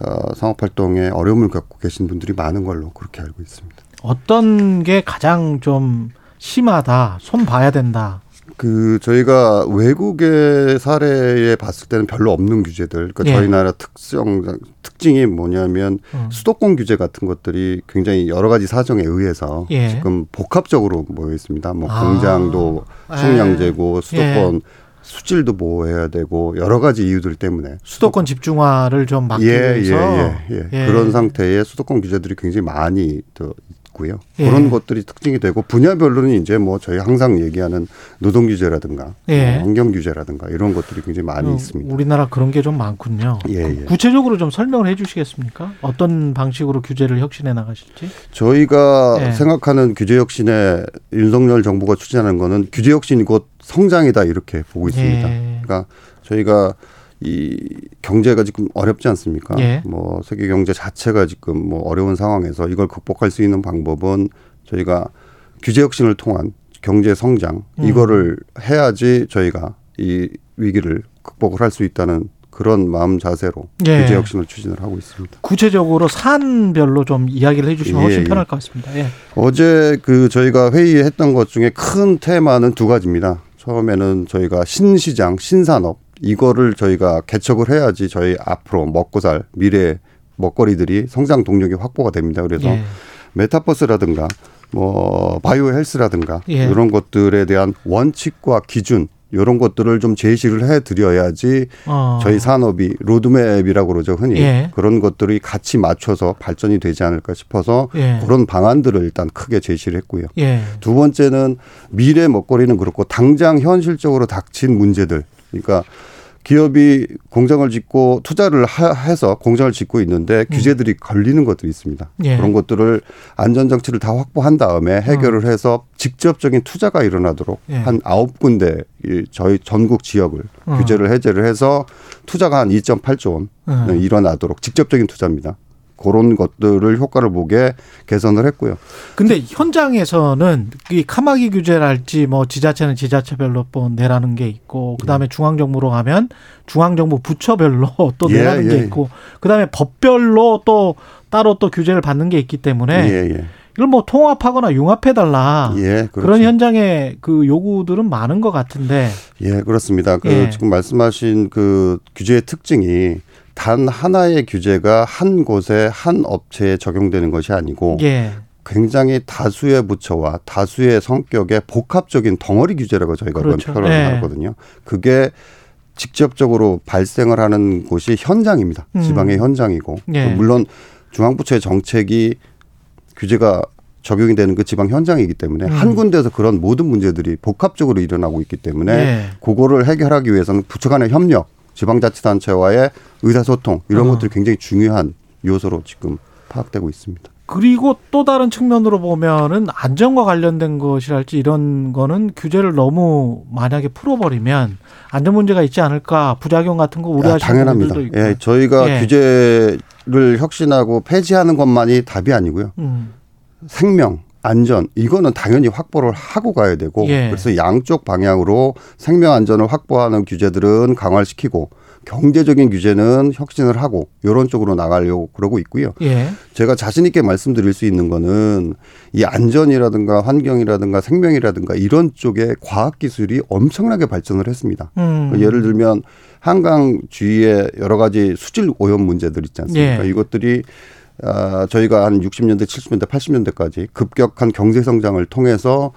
어, 상업 활동에 어려움을 겪고 계신 분들이 많은 걸로 그렇게 알고 있습니다. 어떤 게 가장 좀 심하다, 손 봐야 된다. 그 저희가 외국의 사례에 봤을 때는 별로 없는 규제들. 그러니까 예. 저희 나라 특성 특징이 뭐냐면 음. 수도권 규제 같은 것들이 굉장히 여러 가지 사정에 의해서 예. 지금 복합적으로 모여 있습니다. 뭐 아. 공장도 예. 식량재고 수도권 수질도 보호해야 되고 여러 가지 이유들 때문에 수도권 집중화를 좀 막기 예, 위해서 예, 예, 예. 예. 그런 상태의 수도권 규제들이 굉장히 많이 또 있고요. 예. 그런 것들이 특징이 되고 분야별로는 이제 뭐 저희 항상 얘기하는 노동 규제라든가 예. 뭐 환경 규제라든가 이런 것들이 굉장히 많이 어, 있습니다. 우리나라 그런 게 좀 많군요. 예, 예. 구체적으로 좀 설명을 해 주시겠습니까? 어떤 방식으로 규제를 혁신해 나가실지? 저희가 예. 생각하는 규제 혁신에 윤석열 정부가 추진하는 거는 규제 혁신이 곧 성장이다 이렇게 보고 있습니다. 예. 그러니까 저희가 이 경제가 지금 어렵지 않습니까? 예. 뭐 세계 경제 자체가 지금 뭐 어려운 상황에서 이걸 극복할 수 있는 방법은 저희가 규제 혁신을 통한 경제 성장 음. 이거를 해야지 저희가 이 위기를 극복을 할 수 있다는 그런 마음 자세로 예. 규제 혁신을 추진을 하고 있습니다. 구체적으로 산별로 좀 이야기를 해주시면 예, 훨씬 예. 편할 것 같습니다. 예. 어제 그 저희가 회의했던 것 중에 큰 테마는 두 가지입니다. 처음에는 저희가 신시장, 신산업 이거를 저희가 개척을 해야지 저희 앞으로 먹고 살 미래 먹거리들이 성장 동력이 확보가 됩니다. 그래서 예. 메타버스라든가 뭐 바이오 헬스라든가 예. 이런 것들에 대한 원칙과 기준 이런 것들을 좀 제시를 해 드려야지 어. 저희 산업이 로드맵이라고 그러죠 흔히 예. 그런 것들이 같이 맞춰서 발전이 되지 않을까 싶어서 예. 그런 방안들을 일단 크게 제시를 했고요. 예. 두 번째는 미래 먹거리는 그렇고 당장 현실적으로 닥친 문제들. 그러니까 기업이 공장을 짓고 투자를 하- 해서 공장을 짓고 있는데 규제들이 걸리는 것들이 있습니다. 예. 그런 것들을 안전 장치를 다 확보한 다음에 해결을 해서 직접적인 투자가 일어나도록 예. 한 아홉 군데 이 저희 전국 지역을 어. 규제를 해제를 해서 투자가 한 2.8조 원 어. 일어나도록 직접적인 투자입니다. 그런 것들을 효과를 보게 개선을 했고요. 근데 현장에서는 이 카마기 규제랄지 뭐 지자체는 지자체별로 뭐 내라는 게 있고 그다음에 중앙정부로 가면 중앙정부 부처별로 또 예, 내라는 게 예. 있고 그다음에 법별로 또 따로 또 규제를 받는 게 있기 때문에 예, 예. 이걸 뭐 통합하거나 융합해 달라 예, 그런 그렇죠. 현장의 그 요구들은 많은 것 같은데 예, 그렇습니다. 그 예. 지금 말씀하신 그 규제의 특징이 단 하나의 규제가 한 곳에 한 업체에 적용되는 것이 아니고 예 굉장히 다수의 부처와 다수의 성격의 복합적인 덩어리 규제라고 저희가 그렇죠. 표현을 예. 하거든요. 그게 직접적으로 발생을 하는 곳이 현장입니다. 음. 지방의 현장이고 예. 물론 중앙부처의 정책이 규제가 적용이 되는 그 지방 현장이기 때문에 음. 한 군데에서 그런 모든 문제들이 복합적으로 일어나고 있기 때문에 예. 그거를 해결하기 위해서는 부처 간의 협력, 지방자치단체와의 의사소통 이런 어. 것들이 굉장히 중요한 요소로 지금 파악되고 있습니다. 그리고 또 다른 측면으로 보면은 안전과 관련된 것이랄지 이런 거는 규제를 너무 만약에 풀어버리면 안전 문제가 있지 않을까 부작용 같은 거 아, 우려하시는 당연합니다. 분들도 있고. 예, 저희가 예. 규제를 혁신하고 폐지하는 것만이 답이 아니고요. 음. 생명, 안전 이거는 당연히 확보를 하고 가야 되고 예. 그래서 양쪽 방향으로 생명 안전을 확보하는 규제들은 강화를 시키고 경제적인 규제는 혁신을 하고 이런 쪽으로 나가려고 그러고 있고요. 예. 제가 자신 있게 말씀드릴 수 있는 거는 이 안전이라든가 환경이라든가 생명이라든가 이런 쪽에 과학 기술이 엄청나게 발전을 했습니다. 음. 예를 들면 한강 주위에 여러 가지 수질 오염 문제들 있지 않습니까? 예. 이것들이 아, 저희가 한 60년대, 70년대, 80년대까지 급격한 경제 성장을 통해서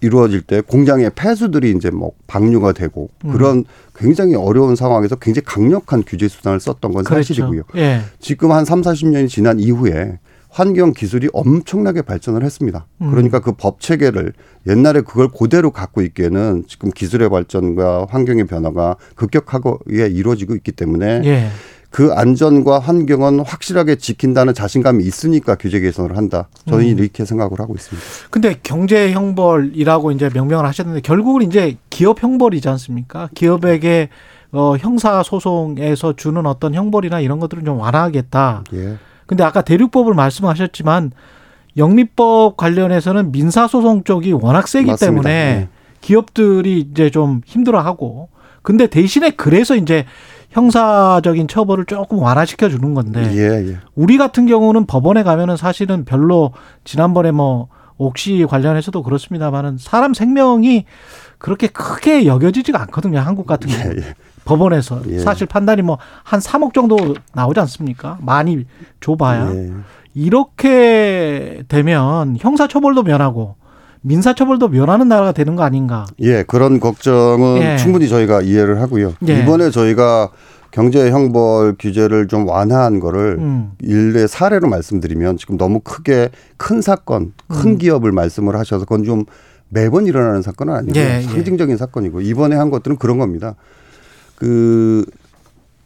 이루어질 때 공장의 폐수들이 이제 뭐 방류가 되고 음. 그런 굉장히 어려운 상황에서 굉장히 강력한 규제 수단을 썼던 건 그렇죠. 사실이고요. 예. 지금 한 3, 40년이 지난 이후에 환경 기술이 엄청나게 발전을 했습니다. 음. 그러니까 그 법 체계를 옛날에 그걸 그대로 갖고 있기에는 지금 기술의 발전과 환경의 변화가 급격하게 이루어지고 있기 때문에 예. 그 안전과 환경은 확실하게 지킨다는 자신감이 있으니까 규제 개선을 한다. 저는 음. 이렇게 생각을 하고 있습니다. 근데 경제 형벌이라고 이제 명명을 하셨는데 결국은 이제 기업 형벌이지 않습니까? 기업에게 어, 형사 소송에서 주는 어떤 형벌이나 이런 것들은 좀 완화하겠다. 예. 근데 아까 대륙법을 말씀하셨지만 영미법 관련해서는 민사 소송 쪽이 워낙 세기 맞습니다. 때문에 예. 기업들이 이제 좀 힘들어하고 근데 대신에 그래서 이제 형사적인 처벌을 조금 완화시켜 주는 건데 예, 예. 우리 같은 경우는 법원에 가면은 사실은 별로 지난번에 뭐 옥시 관련해서도 그렇습니다만은 사람 생명이 그렇게 크게 여겨지지가 않거든요. 한국 같은 경우. 예, 예. 법원에서 예. 사실 판단이 뭐 한 3억 정도 나오지 않습니까? 많이 줘봐야 예. 이렇게 되면 형사 처벌도 면하고 민사 처벌도 면하는 나라가 되는 거 아닌가? 예, 그런 걱정은 예. 충분히 저희가 이해를 하고요. 예. 이번에 저희가 경제 형벌 규제를 좀 완화한 거를 음. 일례 사례로 말씀드리면 지금 너무 크게 큰 사건, 큰 음. 기업을 말씀을 하셔서 그건 좀 매번 일어나는 사건은 아니고 예, 예. 상징적인 사건이고 이번에 한 것들은 그런 겁니다. 그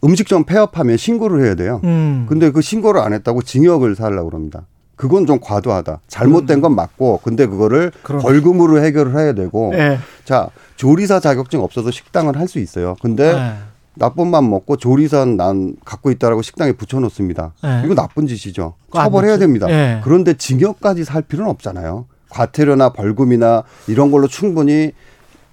음식점 폐업하면 신고를 해야 돼요. 음. 근데 그 신고를 안 했다고 징역을 살라고 그럽니다. 그건 좀 과도하다. 잘못된 건 맞고, 근데 그거를 그럼. 벌금으로 해결을 해야 되고, 예. 자 조리사 자격증 없어서 식당을 할 수 있어요. 근데 예. 나쁜 맘 먹고 조리사는 난 갖고 있다라고 식당에 붙여놓습니다. 예. 이거 나쁜 짓이죠. 안 처벌해야. 됩니다. 예. 그런데 징역까지 살 필요는 없잖아요. 과태료나 벌금이나 이런 걸로 충분히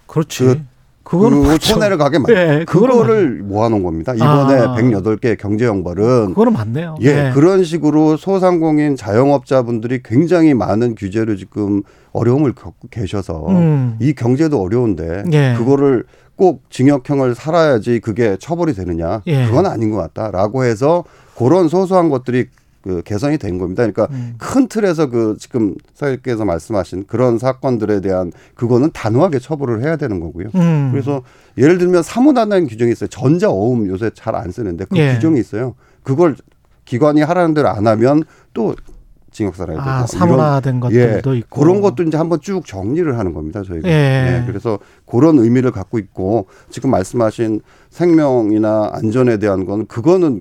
그렇지. 그- 그거는. 손해를 가게 만 예, 그거는 그거를 모아놓은 겁니다. 이번에 아. 108개 경제 형벌은 그거는 맞네요. 예, 그런 식으로 소상공인 자영업자분들이 굉장히 많은 규제로 지금 어려움을 겪고 계셔서 음. 이 경제도 어려운데 예. 그거를 꼭 징역형을 살아야지 그게 처벌이 되느냐 예. 그건 아닌 것 같다라고 해서 그런 소소한 것들이 그 개선이 된 겁니다. 그러니까 음. 큰 틀에서 그 지금 사장님께서 말씀하신 그런 사건들에 대한 그거는 단호하게 처벌을 해야 되는 거고요. 음. 그래서 예를 들면 사무단이라는 규정이 있어요. 전자 어음 요새 잘 안 쓰는데 그 예. 규정이 있어요. 그걸 기관이 하라는 대로 안 하면 또 징역 살아야 되고 아, 사문화된 것들도 예, 있고. 그런 것도 이제 한번 쭉 정리를 하는 겁니다. 저희가. 예. 그래서 그런 의미를 갖고 있고 지금 말씀하신 생명이나 안전에 대한 건 그거는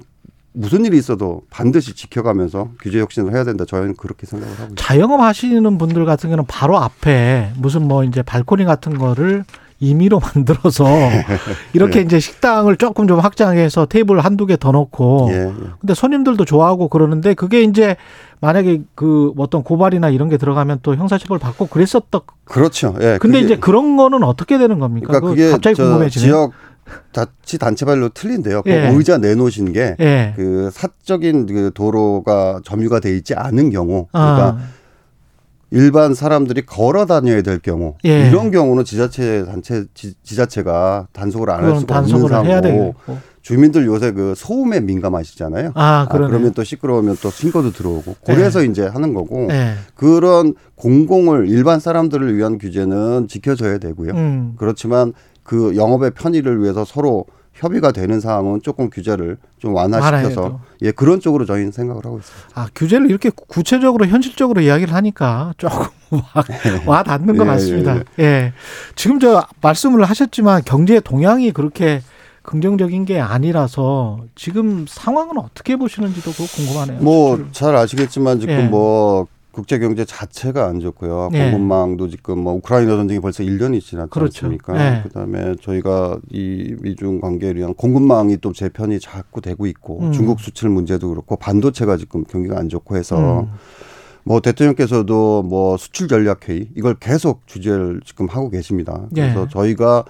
무슨 일이 있어도 반드시 지켜가면서 규제 혁신을 해야 된다. 저희는 그렇게 생각을 하고 있습니다. 자영업 하시는 분들 같은 경우는 바로 앞에 무슨 뭐 이제 발코니 같은 거를 임의로 만들어서 이렇게 예. 이제 식당을 조금 좀 확장해서 테이블 한두 개더 놓고 예, 예. 근데 손님들도 좋아하고 그러는데 그게 이제 만약에 그 어떤 고발이나 이런 게 들어가면 또 형사처벌 받고 그랬었던 그렇죠. 예. 근데 그게- 이제 그런 거는 어떻게 되는 겁니까? 그러니까 그게 갑자기 저 궁금해지네. 지역 자치 단체별로 틀린데요. 그 예. 의자 내놓으신 게 예. 그 사적인 그 도로가 점유가 돼 있지 않은 경우, 그러니까 아, 일반 사람들이 걸어 다녀야 될 경우, 예. 이런 경우는 지자체 단체 지, 자체가 단속을 안 할 수가 없는 상황이고. 주민들 요새 그 소음에 민감하시잖아요. 아, 그러네. 그러면 또 시끄러우면 또 신고도 들어오고, 그래서 이제 하는 거고, 예. 그런 공공을 일반 사람들을 위한 규제는 지켜져야 되고요. 음. 그렇지만 그 영업의 편의를 위해서 서로 협의가 되는 상황은 조금 규제를 좀 완화시켜서. 예 그런 쪽으로 저희는 생각을 하고 있습니다. 아, 규제를 이렇게 구체적으로 현실적으로 이야기를 하니까 조금 와, 와 닿는 것 예, 같습니다. 예, 예, 지금 저 말씀을 하셨지만 경제 동향이 그렇게 긍정적인 게 아니라서 지금 상황은 어떻게 보시는지도 그거 궁금하네요. 뭐 잘 아시겠지만 지금 예. 뭐 국제 경제 자체가 안 좋고요. 예. 공급망도 지금 뭐 우크라이나 전쟁이 벌써 1년이 지났지 그렇죠. 않습니까? 예. 그다음에 저희가 이 미중 관계에 의한 공급망이 또제 편이 자꾸 되고 있고 음. 중국 수출 문제도 그렇고 반도체가 지금 경기가 안 좋고 해서 음. 뭐 대통령께서도 뭐 수출 전략 회의 이걸 계속 주제를 지금 하고 계십니다. 그래서 예. 저희가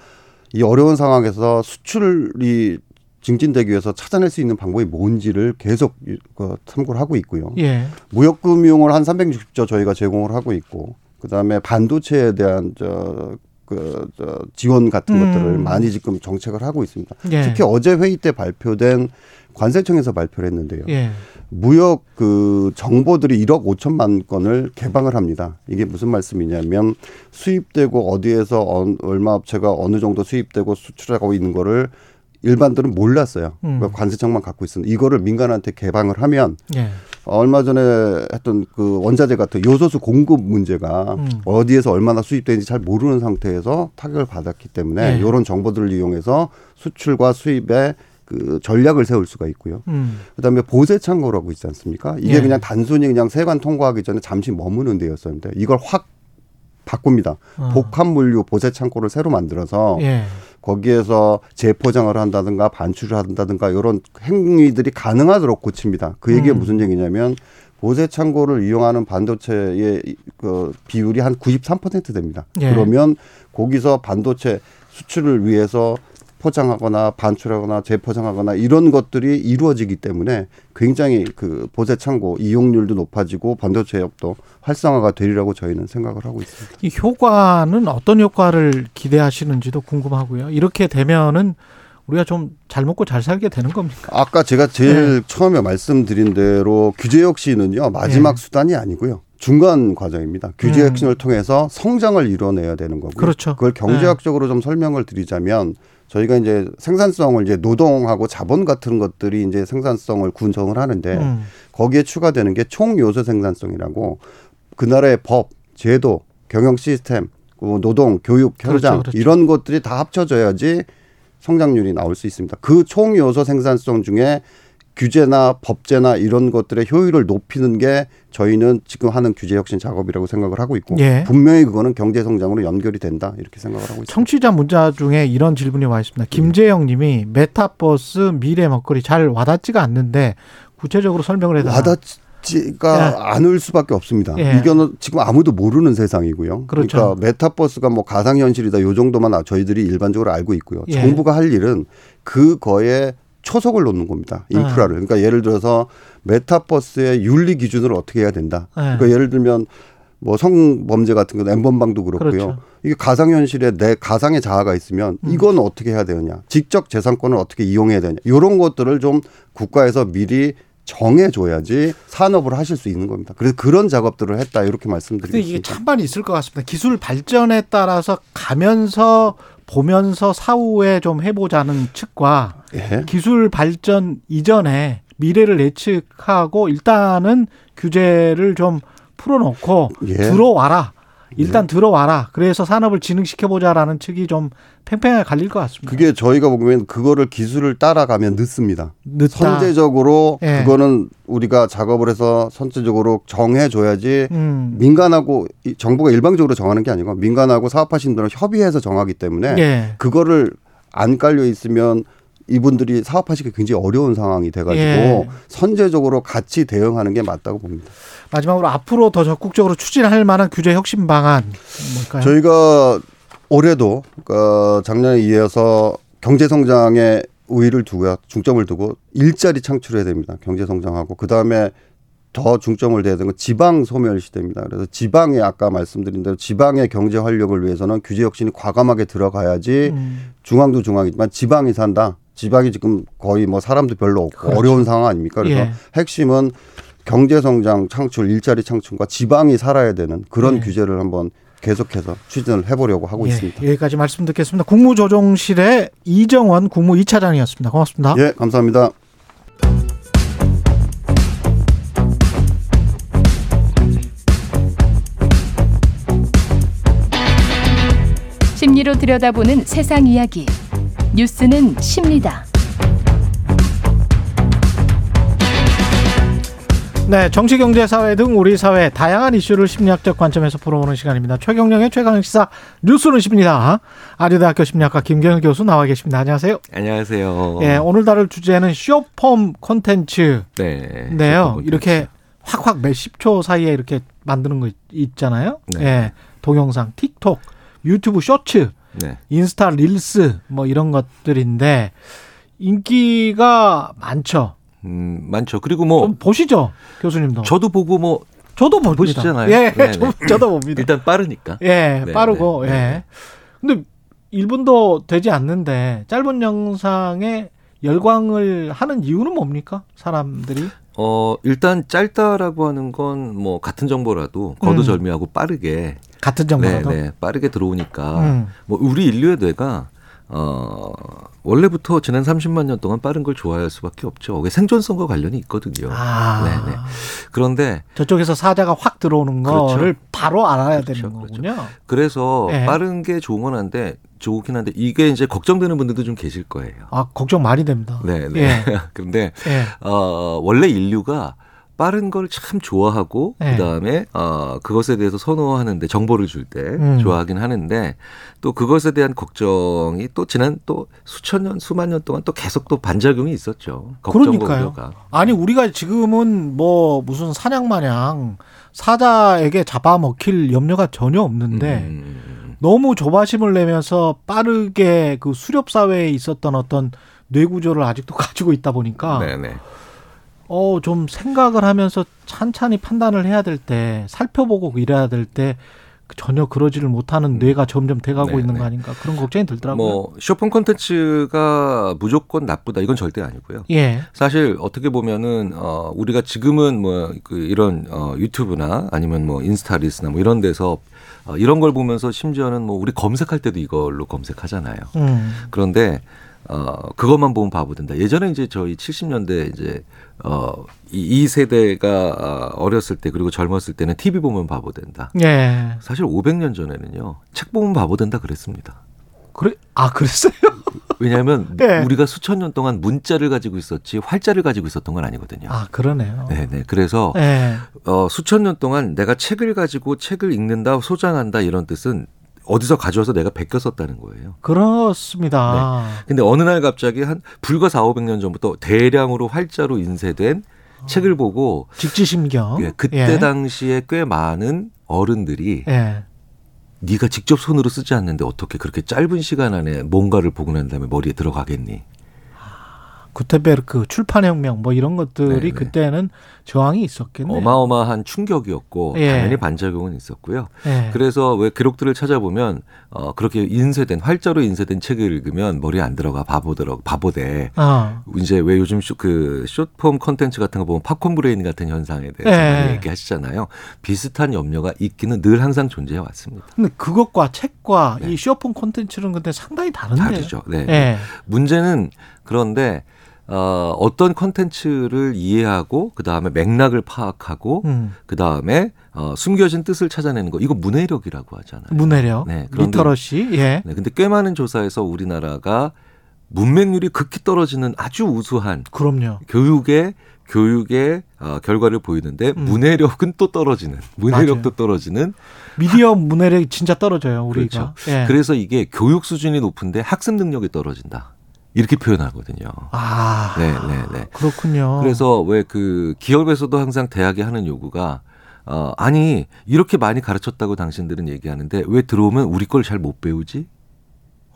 이 어려운 상황에서 수출이 증진되기 위해서 찾아낼 수 있는 방법이 뭔지를 계속 그 참고를 하고 있고요. 예. 무역금융을 한 360조 저희가 제공을 하고 있고 그다음에 반도체에 대한 저, 그, 저 지원 같은 음. 것들을 많이 지금 정책을 하고 있습니다. 예. 특히 어제 회의 때 발표된 관세청에서 발표를 했는데요. 예. 무역 그 정보들이 1억 5천만 건을 개방을 합니다. 이게 무슨 말씀이냐면 수입되고 어디에서 어, 얼마 업체가 어느 정도 수입되고 수출하고 있는 거를 일반들은 몰랐어요. 음. 그 관세청만 갖고 있었는데 이거를 민간한테 개방을 하면 예. 얼마 전에 했던 그 원자재 같은 요소수 공급 문제가 음. 어디에서 얼마나 수입되는지 잘 모르는 상태에서 타격을 받았기 때문에 네. 이런 정보들을 이용해서 수출과 수입에 그 전략을 세울 수가 있고요. 음. 그다음에 보세 창고라고 있지 않습니까? 이게 예. 그냥 단순히 그냥 세관 통과하기 전에 잠시 머무는 데였었는데 이걸 확 바꿉니다. 어. 복합 물류 보세 창고를 새로 만들어서 예. 거기에서 재포장을 한다든가 반출을 한다든가 이런 행위들이 가능하도록 고칩니다. 그 얘기가 음. 무슨 얘기냐면 보세 창고를 이용하는 반도체의 그 비율이 한 93% 됩니다. 예. 그러면 거기서 반도체 수출을 위해서 포장하거나 반출하거나 재포장하거나 이런 것들이 이루어지기 때문에 굉장히 그 보세 창고 이용률도 높아지고 반도체 업도 활성화가 되리라고 저희는 생각을 하고 있습니다. 이 효과는 어떤 효과를 기대하시는지도 궁금하고요. 이렇게 되면은 우리가 좀 잘 먹고 잘 살게 되는 겁니까? 아까 제가 제일 처음에 말씀드린 대로 규제 혁신은요 마지막 예. 수단이 아니고요 중간 과정입니다. 규제 음. 혁신을 통해서 성장을 이뤄내야 되는 거고요. 그렇죠. 그걸 경제학적으로 좀 설명을 드리자면 저희가 이제 생산성을 이제 노동하고 자본 같은 것들이 이제 생산성을 군성을 하는데 음. 거기에 추가되는 게 총요소 생산성이라고 그 나라의 법, 제도, 경영 시스템, 그 노동, 교육, 현장 그렇죠, 그렇죠. 이런 것들이 다 합쳐져야지 성장률이 나올 수 있습니다. 그 총요소 생산성 중에 규제나 법제나 이런 것들의 효율을 높이는 게 저희는 지금 하는 규제 혁신 작업이라고 생각을 하고 있고 예. 분명히 그거는 경제 성장으로 연결이 된다 이렇게 생각을 하고 있습니다. 청취자 문자 중에 이런 질문이 와 있습니다. 김재영 님이 메타버스 미래 먹거리 잘 와닿지가 않는데 구체적으로 설명을 해달라. 와닿지가 않을 수밖에 없습니다. 예. 이거는 지금 아무도 모르는 세상이고요. 그렇죠. 러니까 메타버스가 뭐 가상현실이다 요 정도만 저희들이 일반적으로 알고 있고요. 예. 정부가 할 일은 그거에 초석을 놓는 겁니다. 아. 인프라를. 그러니까 예를 들어서 메타버스의 윤리 기준을 어떻게 해야 된다. 예. 그러니까 예를 들면 뭐 성범죄 같은 거 엠번방도 그렇고요. 그렇죠. 이게 가상현실에 내 가상의 자아가 있으면 음. 이건 어떻게 해야 되느냐. 직접 재산권을 어떻게 이용해야 되냐. 이런 것들을 좀 국가에서 미리 정해줘야지 산업을 하실 수 있는 겁니다. 그래서 그런 작업들을 했다 이렇게 말씀드리겠습니다. 이게 찬반이 있을 것 같습니다. 기술 발전에 따라서 가면서 보면서 사후에 좀 해보자는 측과 예. 기술 발전 이전에 미래를 예측하고 일단은 규제를 좀 풀어놓고 예. 들어와라. 일단 들어와라. 그래서 산업을 진흥시켜보자라는 측이 좀 팽팽하게 갈릴 것 같습니다. 그게 저희가 보면 그거를 기술을 따라가면 늦습니다. 늦다. 선제적으로 예. 그거는 우리가 작업을 해서 선제적으로 정해줘야지 음. 민간하고 이 정부가 일방적으로 정하는 게 아니고 민간하고 사업하시는 분들은 협의해서 정하기 때문에 예. 그거를 안 깔려 있으면 이분들이 사업하시기 굉장히 어려운 상황이 돼가지고 예. 선제적으로 같이 대응하는 게 맞다고 봅니다. 마지막으로 앞으로 더 적극적으로 추진할 만한 규제 혁신 방안 뭘까요? 저희가 올해도 어, 작년에 이어서 경제 성장에 우위를 두고요. 중점을 두고 일자리 창출해야 됩니다. 경제 성장하고 그 다음에 더 중점을 둬야 되는 건 지방 소멸 시대입니다. 그래서 지방에 아까 말씀드린 대로 지방의 경제 활력을 위해서는 규제 혁신이 과감하게 들어가야지 음. 중앙도 중앙이지만 지방이 산다. 지방이 지금 거의 뭐 사람도 별로 없고 그렇죠. 어려운 상황 아닙니까? 그래서 예. 핵심은 경제 성장 창출, 일자리 창출과 지방이 살아야 되는 그런 예. 규제를 한번 계속해서 추진을 해보려고 하고 예, 있습니다. 여기까지 말씀 듣겠습니다. 국무조정실의 이정원 국무 2차장이었습니다. 고맙습니다. 예, 감사합니다. 심리로 들여다보는 세상 이야기. 뉴스는 십니다. 네, 정치, 경제, 사회 등 우리 사회 다양한 이슈를 심리학적 관점에서 풀어보는 시간입니다. 최경령의 최강 시사 뉴스는 십니다. 아류대학교 심리학과 김경일 교수 나와 계십니다. 안녕하세요. 안녕하세요. 예, 오늘 다룰 주제는 쇼폼 콘텐츠. 네. 네요. 쇼폼 콘텐츠. 이렇게 확확 몇십 초 사이에 이렇게 만드는 거 있- 있잖아요. 네. 예, 동영상, 틱톡, 유튜브 쇼츠, 네. 인스타 릴스 뭐 이런 것들인데 인기가 많죠. 음, 많죠. 그리고 뭐좀 보시죠, 교수님도. 저도 보고 뭐 저도 봅니다. 보시잖아요. 예, 네, 저, 네. 저 도 봅니다. 일단 빠르니까. 예, 네, 빠르고 네, 네. 예. 근데 1분도 되지 않는데 짧은 영상에 열광을 하는 이유는 뭡니까? 사람들이? 어, 일단 짧다라고 하는 건 뭐 같은 정보라도 거두절미하고 빠르게 같은 정보라도. 네, 네. 빠르게 들어오니까 음. 뭐 우리 인류의 뇌가 어, 원래부터 지난 30만 년 동안 빠른 걸 좋아할 수밖에 없죠. 그게 생존성과 관련이 있거든요. 아. 네네. 그런데 저쪽에서 사자가 확 들어오는 그렇죠. 거를 바로 알아야 그렇죠, 되는 거군요. 그래서 네. 빠른 게 좋은 한데 좋긴 한데 이게 이제 걱정되는 분들도 좀 계실 거예요. 아 걱정 많이 됩니다. 네, 네. 예. 그런데 예. 어, 원래 인류가 빠른 걸 참 좋아하고 네. 그다음에 어, 그것에 대해서 선호하는데 정보를 줄때 음. 좋아하긴 하는데 또 그것에 대한 걱정이 또 지난 또 수천 년 수만 년 동안 또 계속 또 반작용이 있었죠. 그러니까요. 우려가. 아니 우리가 지금은 뭐 무슨 사냥 마냥 사자에게 잡아먹힐 염려가 전혀 없는데 음, 너무 조바심을 내면서 빠르게 그 수렵 사회에 있었던 어떤 뇌 구조를 아직도 가지고 있다 보니까 네네. 어 좀 생각을 하면서 찬찬히 판단을 해야 될 때 살펴보고 이래야 될 때 전혀 그러지를 못하는 뇌가 점점 돼가고 네, 있는 네. 거 아닌가 그런 걱정이 들더라고요. 뭐 쇼핑 콘텐츠가 무조건 나쁘다 이건 절대 아니고요. 예. 사실 어떻게 보면은 어 우리가 지금은 뭐 그 이런 어 유튜브나 아니면 뭐 인스타 리스나 뭐 이런 데서 어 이런 걸 보면서 심지어는 뭐 우리 검색할 때도 이걸로 검색하잖아요. 음. 그런데 어 그것만 보면 바보 된다. 예전에 이제 저희 70년대 이제 어 이 이 세대가 어, 어렸을 때 그리고 젊었을 때는 TV 보면 바보 된다. 예. 사실 500년 전에는요. 책 보면 바보 된다 그랬습니다. 그래 아 그랬어요? 왜냐하면 예. 우리가 수천 년 동안 문자를 가지고 있었지 활자를 가지고 있었던 건 아니거든요. 아 그러네요. 네네. 그래서 예. 어, 수천 년 동안 내가 책을 가지고 책을 읽는다, 소장한다 이런 뜻은 어디서 가져와서 내가 베껴 썼다는 거예요. 그렇습니다. 근데 어느 날 갑자기 한 불과 4, 500년 전부터 대량으로 활자로 인쇄된 책을 보고 직지심경. 예, 그때 예. 당시에 꽤 많은 어른들이 예. 네가 직접 손으로 쓰지 않는데 어떻게 그렇게 짧은 시간 안에 뭔가를 보고 난 다음에 머리에 들어가겠니? 구텐베르크 출판혁명 뭐 이런 것들이 네네. 그때는 저항이 있었겠네요. 어마어마한 충격이었고 예. 당연히 반작용은 있었고요. 예. 그래서 왜 기록들을 찾아보면 어 그렇게 인쇄된 활자로 인쇄된 책을 읽으면 머리에 안 들어가 바보더라 바보돼. 어. 이제 왜 요즘 쇼, 그 숏폼 컨텐츠 같은 거 보면 popcorn brain 같은 현상에 대해서 예. 많이 얘기하시잖아요. 비슷한 염려가 있기는 늘 항상 존재해 왔습니다. 근데 그것과 책과 이 쇼폰 콘텐츠는 근데 상당히 다른데. 네. 다르죠. 네. 예. 문제는 그런데 어, 어떤 컨텐츠를 이해하고 그 다음에 맥락을 파악하고 음. 그 다음에 어, 숨겨진 뜻을 찾아내는 거 이거 문해력이라고 하잖아요. 문해력, 네, 그런데- literacy. 예. 네, 근데 꽤 많은 조사에서 우리나라가 문맹률이 극히 떨어지는 아주 우수한 그럼요. 교육의 교육의 어, 결과를 보이는데 음. 문해력은 또 떨어지는 문해력도 떨어지는 미디어 문해력이 진짜 떨어져요, 우리가. 그렇죠. 예. 그래서 이게 교육 수준이 높은데 학습 능력이 떨어진다 이렇게 표현하거든요. 아. 네, 네, 네. 그렇군요. 그래서 왜 그 기업에서도 항상 대학이 하는 요구가 어 아니 이렇게 많이 가르쳤다고 당신들은 얘기하는데 왜 들어오면 우리 걸 잘 못 배우지?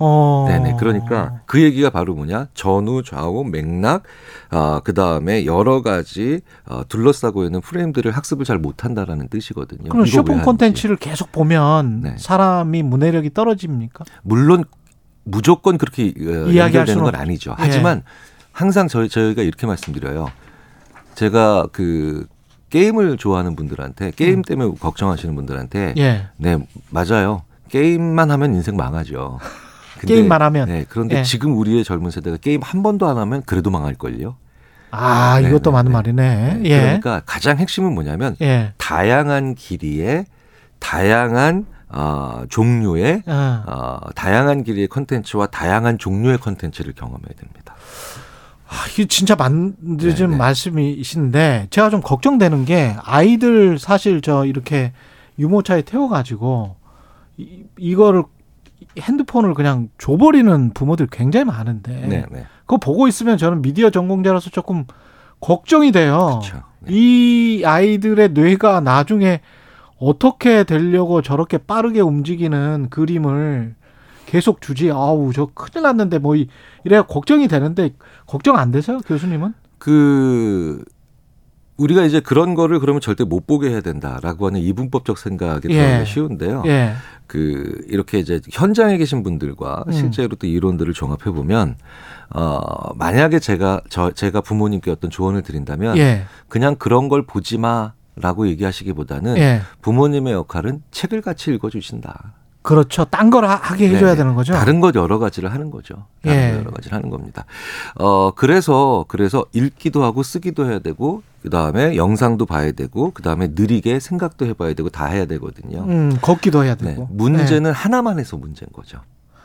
어. 네네. 그러니까 그 얘기가 바로 뭐냐? 전후, 좌우, 맥락, 아, 그 다음에 여러 가지 어, 둘러싸고 있는 프레임들을 학습을 잘 못한다라는 뜻이거든요. 그럼 하는지. 콘텐츠를 계속 보면 네. 사람이 문해력이 떨어집니까? 물론 무조건 그렇게 어, 수는 건 없- 아니죠. 예. 하지만 항상 저희 저희가 이렇게 말씀드려요. 제가 그 게임을 좋아하는 분들한테 게임 때문에 걱정하시는 분들한테 음. 예. 네 맞아요. 게임만 하면 인생 망하죠. 근데- 게임만 하면. 네, 그런데 예. 지금 우리의 젊은 세대가 게임 한 번도 안 하면 그래도 망할걸요. 아, 네, 이것도 네, 맞는 네. 말이네. 네, 예. 그러니까 가장 핵심은 뭐냐면 예. 다양한 길이의 다양한 어, 종류의 어. 어, 다양한 길이의 컨텐츠와 다양한 종류의 컨텐츠를 경험해야 됩니다. 아, 이게 진짜 맞는 네, 말씀이신데 제가 좀 걱정되는 게 아이들 사실 저 이렇게 유모차에 태워가지고 이, 이거를 핸드폰을 그냥 줘버리는 부모들 굉장히 많은데 네, 네. 그거 보고 있으면 저는 미디어 전공자로서 조금 걱정이 돼요. 그렇죠. 이 아이들의 뇌가 나중에 어떻게 되려고 저렇게 빠르게 움직이는 그림을 계속 주지. 아우, 저 큰일 났는데 뭐 이- 이래야 걱정이 되는데 걱정 안 되세요, 교수님은? 그 우리가 이제 그런 거를 그러면 절대 못 보게 해야 된다라고 하는 이분법적 생각이 예. 쉬운데요. 예. 그 이렇게 이제 현장에 계신 분들과 음. 실제로 또 이론들을 종합해 보면 어 만약에 제가 저 제가 부모님께 어떤 조언을 드린다면 예. 그냥 그런 걸 보지 마 라고 얘기하시기보다는 예. 부모님의 역할은 책을 같이 읽어 주신다. 그렇죠. 딴 걸 하게 해줘야 네, 되는 거죠. 다른 것 여러 가지를 하는 거죠. 다른 예. 것 여러 가지를 하는 겁니다. 어 그래서 그래서 읽기도 하고 쓰기도 해야 되고 그 다음에 영상도 봐야 되고 그 다음에 느리게 생각도 해봐야 되고 다 해야 되거든요. 음, 걷기도 해야 네, 되고. 문제는 네. 하나만 해서 문제인 거죠.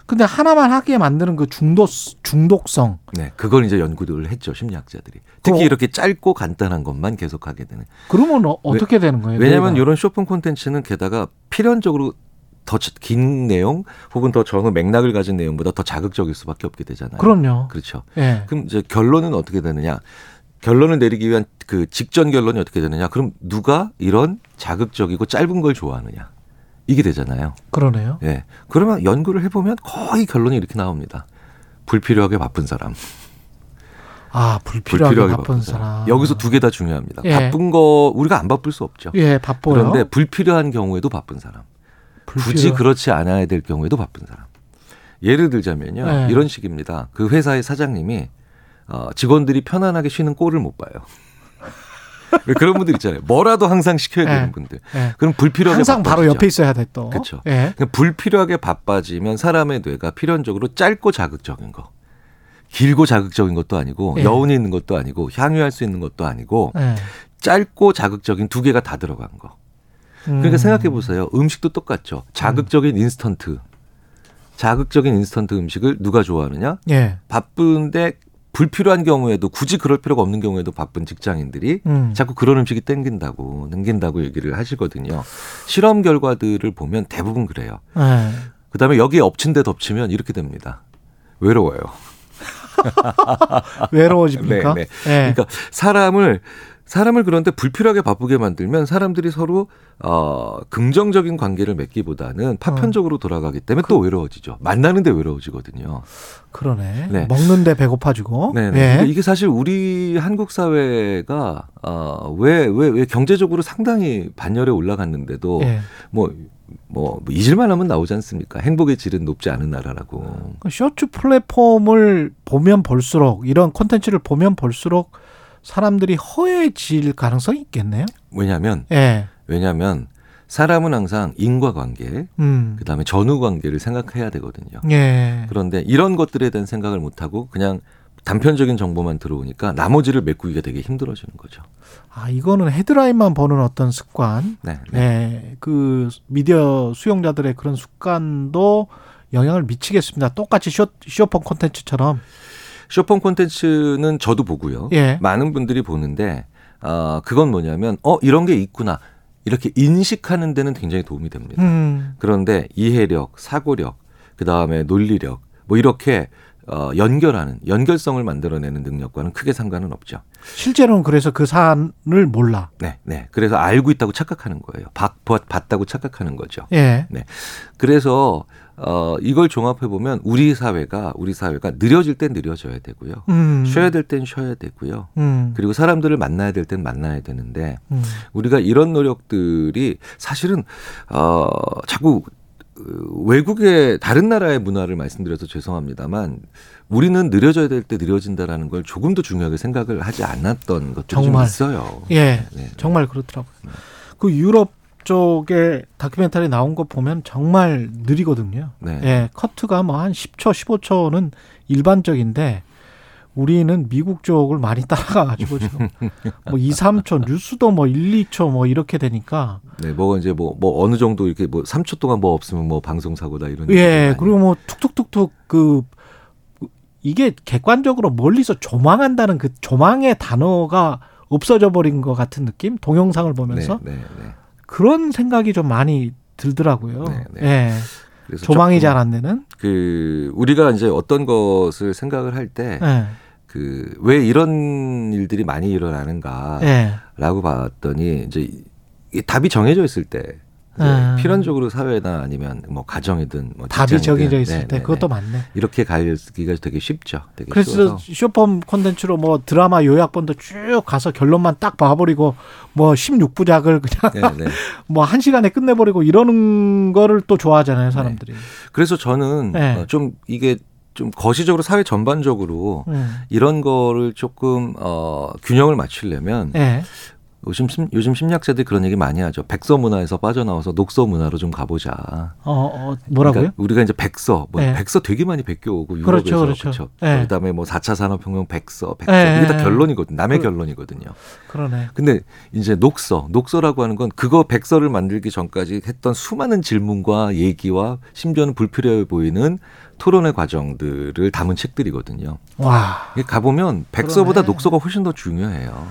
근데 하나만 하게 만드는 그 중독 중독성. 네, 그걸 이제 연구를 했죠 심리학자들이. 특히 그거- 이렇게 짧고 간단한 것만 계속하게 되는. 그러면 어, 어떻게 되는 거예요? 왜냐하면? 이런 쇼핑 콘텐츠는 게다가 필연적으로 더 긴 내용 혹은 더 적은 맥락을 가진 내용보다 더 자극적일 수밖에 없게 되잖아요. 그럼요. 그렇죠. 예. 그럼 이제 결론은 어떻게 되느냐? 결론을 내리기 위한 그 직전 결론이 어떻게 되느냐? 그럼 누가 이런 자극적이고 짧은 걸 좋아하느냐? 이게 되잖아요. 그러네요. 예. 그러면 연구를 해보면 거의 결론이 이렇게 나옵니다. 불필요하게 바쁜 사람. 아, 불필요하게, 바쁜 사람. 여기서 두 개 다 중요합니다. 예. 바쁜 거 우리가 안 바쁠 수 없죠. 예, 바빠요. 그런데 불필요한 경우에도 바쁜 사람. 굳이 불필요- 그렇지 않아야 될 경우에도 바쁜 사람. 예를 들자면요. 네. 이런 식입니다. 그 회사의 사장님이 어, 직원들이 편안하게 쉬는 꼴을 못 봐요. 왜 그런 분들 있잖아요. 뭐라도 항상 시켜야 되는 예. 분들. 예. 그럼 불필요하게 항상 바로 바빠지죠. 옆에 있어야 돼 또. 그렇죠. 불필요하게 바빠지면 사람의 뇌가 필연적으로 짧고 자극적인 거, 길고 자극적인 것도 아니고 예. 여운이 있는 것도 아니고 향유할 수 있는 것도 아니고 예. 짧고 자극적인 두 개가 다 들어간 거. 그러니까 음. 생각해 보세요. 음식도 똑같죠. 자극적인 인스턴트, 자극적인 인스턴트 음식을 누가 좋아하느냐? 예. 바쁜데 불필요한 경우에도 굳이 그럴 필요가 없는 경우에도 바쁜 직장인들이 음. 자꾸 그런 음식이 땡긴다고 당긴다고 얘기를 하시거든요. 실험 결과들을 보면 대부분 그래요. 예. 그다음에 여기에 엎친 데 덮치면 이렇게 됩니다. 외로워요. 외로워집니까? 네, 네. 예. 그러니까 사람을 사람을 그런데 불필요하게 바쁘게 만들면 사람들이 서로 어 긍정적인 관계를 맺기보다는 파편적으로 돌아가기 때문에 또 외로워지죠. 만나는데 외로워지거든요. 그러네. 네. 먹는데 배고파지고. 네, 예. 네. 이게 사실 우리 한국 사회가 어왜왜 왜 경제적으로 상당히 반열에 올라갔는데도 예. 뭐뭐 잊을만 하면 나오지 않습니까? 행복의 질은 높지 않은 나라라고. 그 쇼츠 플랫폼을 보면 볼수록 이런 콘텐츠를 보면 볼수록 사람들이 허해질 가능성이 있겠네요. 왜냐하면 예. 왜냐하면 사람은 항상 인과관계, 음. 그다음에 전후관계를 생각해야 되거든요. 예. 그런데 이런 것들에 대한 생각을 못 하고 그냥 단편적인 정보만 들어오니까 나머지를 메꾸기가 되게 힘들어지는 거죠. 아, 이거는 헤드라인만 보는 어떤 습관. 네. 네. 그 미디어 수용자들의 그런 습관도 영향을 미치겠습니다. 똑같이 쇼, 쇼폰 콘텐츠처럼. 쇼폰 콘텐츠는 저도 보고요. 예. 많은 분들이 보는데 어, 그건 뭐냐면 어 이런 게 있구나 이렇게 인식하는 데는 굉장히 도움이 됩니다. 음. 그런데 이해력, 사고력, 그 다음에 논리력 뭐 이렇게 어, 연결하는 연결성을 만들어내는 능력과는 크게 상관은 없죠. 실제로는 그래서 그 사안을 몰라. 네, 네. 그래서 알고 있다고 착각하는 거예요. 봤, 봤- 봤다고 착각하는 거죠. 예. 네. 그래서 어 이걸 종합해 보면 우리 사회가 우리 사회가 느려질 땐 느려져야 되고요. 음. 쉬어야 될 땐 쉬어야 되고요. 음. 그리고 사람들을 만나야 될 땐 만나야 되는데 음. 우리가 이런 노력들이 사실은 어 자꾸 어, 외국의 다른 나라의 문화를 말씀드려서 죄송합니다만 우리는 느려져야 될 때 느려진다라는 걸 조금 더 중요하게 생각을 하지 않았던 것들이 좀 정말. 있어요. 예. 네. 정말 그렇더라고요. 그 유럽 쪽에 다큐멘터리 나온 거 보면 정말 느리거든요. 네. 예. 커트가 뭐 한 10초, 15초는 일반적인데 우리는 미국 쪽을 많이 따라가가지고 뭐 2, 3초 뉴스도 뭐 1, 2초 뭐 이렇게 되니까 네, 뭐 이제 뭐 뭐 어느 정도 이렇게 뭐 3초 동안 뭐 없으면 뭐 방송 사고다 이런 예 그리고 뭐 툭툭툭툭 그 이게 객관적으로 멀리서 조망한다는 그 조망의 단어가 없어져 버린 것 같은 느낌 동영상을 보면서 네, 네, 네. 그런 생각이 좀 많이 들더라고요. 네, 네. 예. 그래서 조망이 잘 안 되는. 그 우리가 이제 어떤 것을 생각을 할때그왜 예. 이런 일들이 많이 일어나는가라고 예. 봤더니 이제 이 답이 정해져 있을 때 음. 필연적으로 사회나 아니면 뭐 가정이든 뭐 답이 정해져 있을 네, 때 네, 그것도 네. 맞네. 이렇게 가기가 되게 쉽죠. 되게 그래서 쉬워서. 쇼폼 콘텐츠로 뭐 드라마 요약본도 쭉 가서 결론만 딱 봐버리고 뭐 16부작을 그냥 네, 네. 뭐 한 시간에 끝내버리고 이러는 거를 또 좋아하잖아요 사람들이. 그래서 저는 네. 어, 좀 이게 좀 거시적으로 사회 전반적으로 음. 이런 거를 조금 어 균형을 맞추려면 예. 요즘 심, 요즘 심리학자들이 그런 얘기 많이 하죠. 백서 문화에서 빠져나와서 녹서 문화로 좀 가보자. 어, 어 뭐라고요? 그러니까 우리가 이제 백서, 뭐 네. 백서 되게 많이 베껴오고 유럽에서 그렇죠, 그렇죠. 그렇죠. 네. 그다음에 뭐 4차 산업혁명 백서, 백서 네. 이게 다 결론이거든. 남의 그- 결론이거든요. 그러네. 근데 이제 녹서, 녹서라고 하는 건 그거 백서를 만들기 전까지 했던 수많은 질문과 얘기와 심지어는 불필요해 보이는 토론의 과정들을 담은 책들이거든요. 와. 가보면 백서보다 그러네. 녹서가 훨씬 더 중요해요.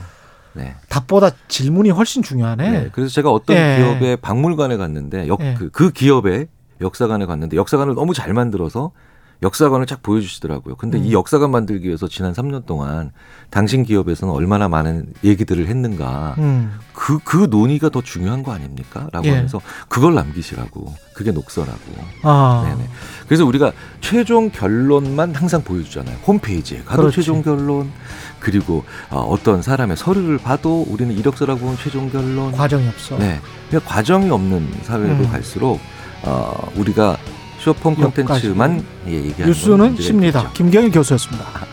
네. 답보다 질문이 훨씬 중요하네. 네. 그래서 제가 어떤 예. 기업의 박물관에 갔는데 역, 예. 그, 그 기업의 역사관에 갔는데 역사관을 너무 잘 만들어서 역사관을 쫙 보여주시더라고요. 근데 음. 이 역사관 만들기 위해서 지난 3년 동안 당신 기업에서는 얼마나 많은 얘기들을 했는가. 음. 그, 그 논의가 더 중요한 거 아닙니까? 라고 예. 하면서 그걸 남기시라고. 그게 녹서라고. 아. 네네. 그래서 우리가 최종 결론만 항상 보여주잖아요. 홈페이지에 가도 그렇지. 최종 결론 그리고 어, 어떤 사람의 서류를 봐도 우리는 이력서라고 보면 최종 결론. 과정이 없어. 네. 그냥 과정이 없는 사회로 음. 갈수록 어, 우리가 쇼폼. 콘텐츠만 예, 얘기하는 건 뉴스는. 있겠죠. 김경일 교수였습니다.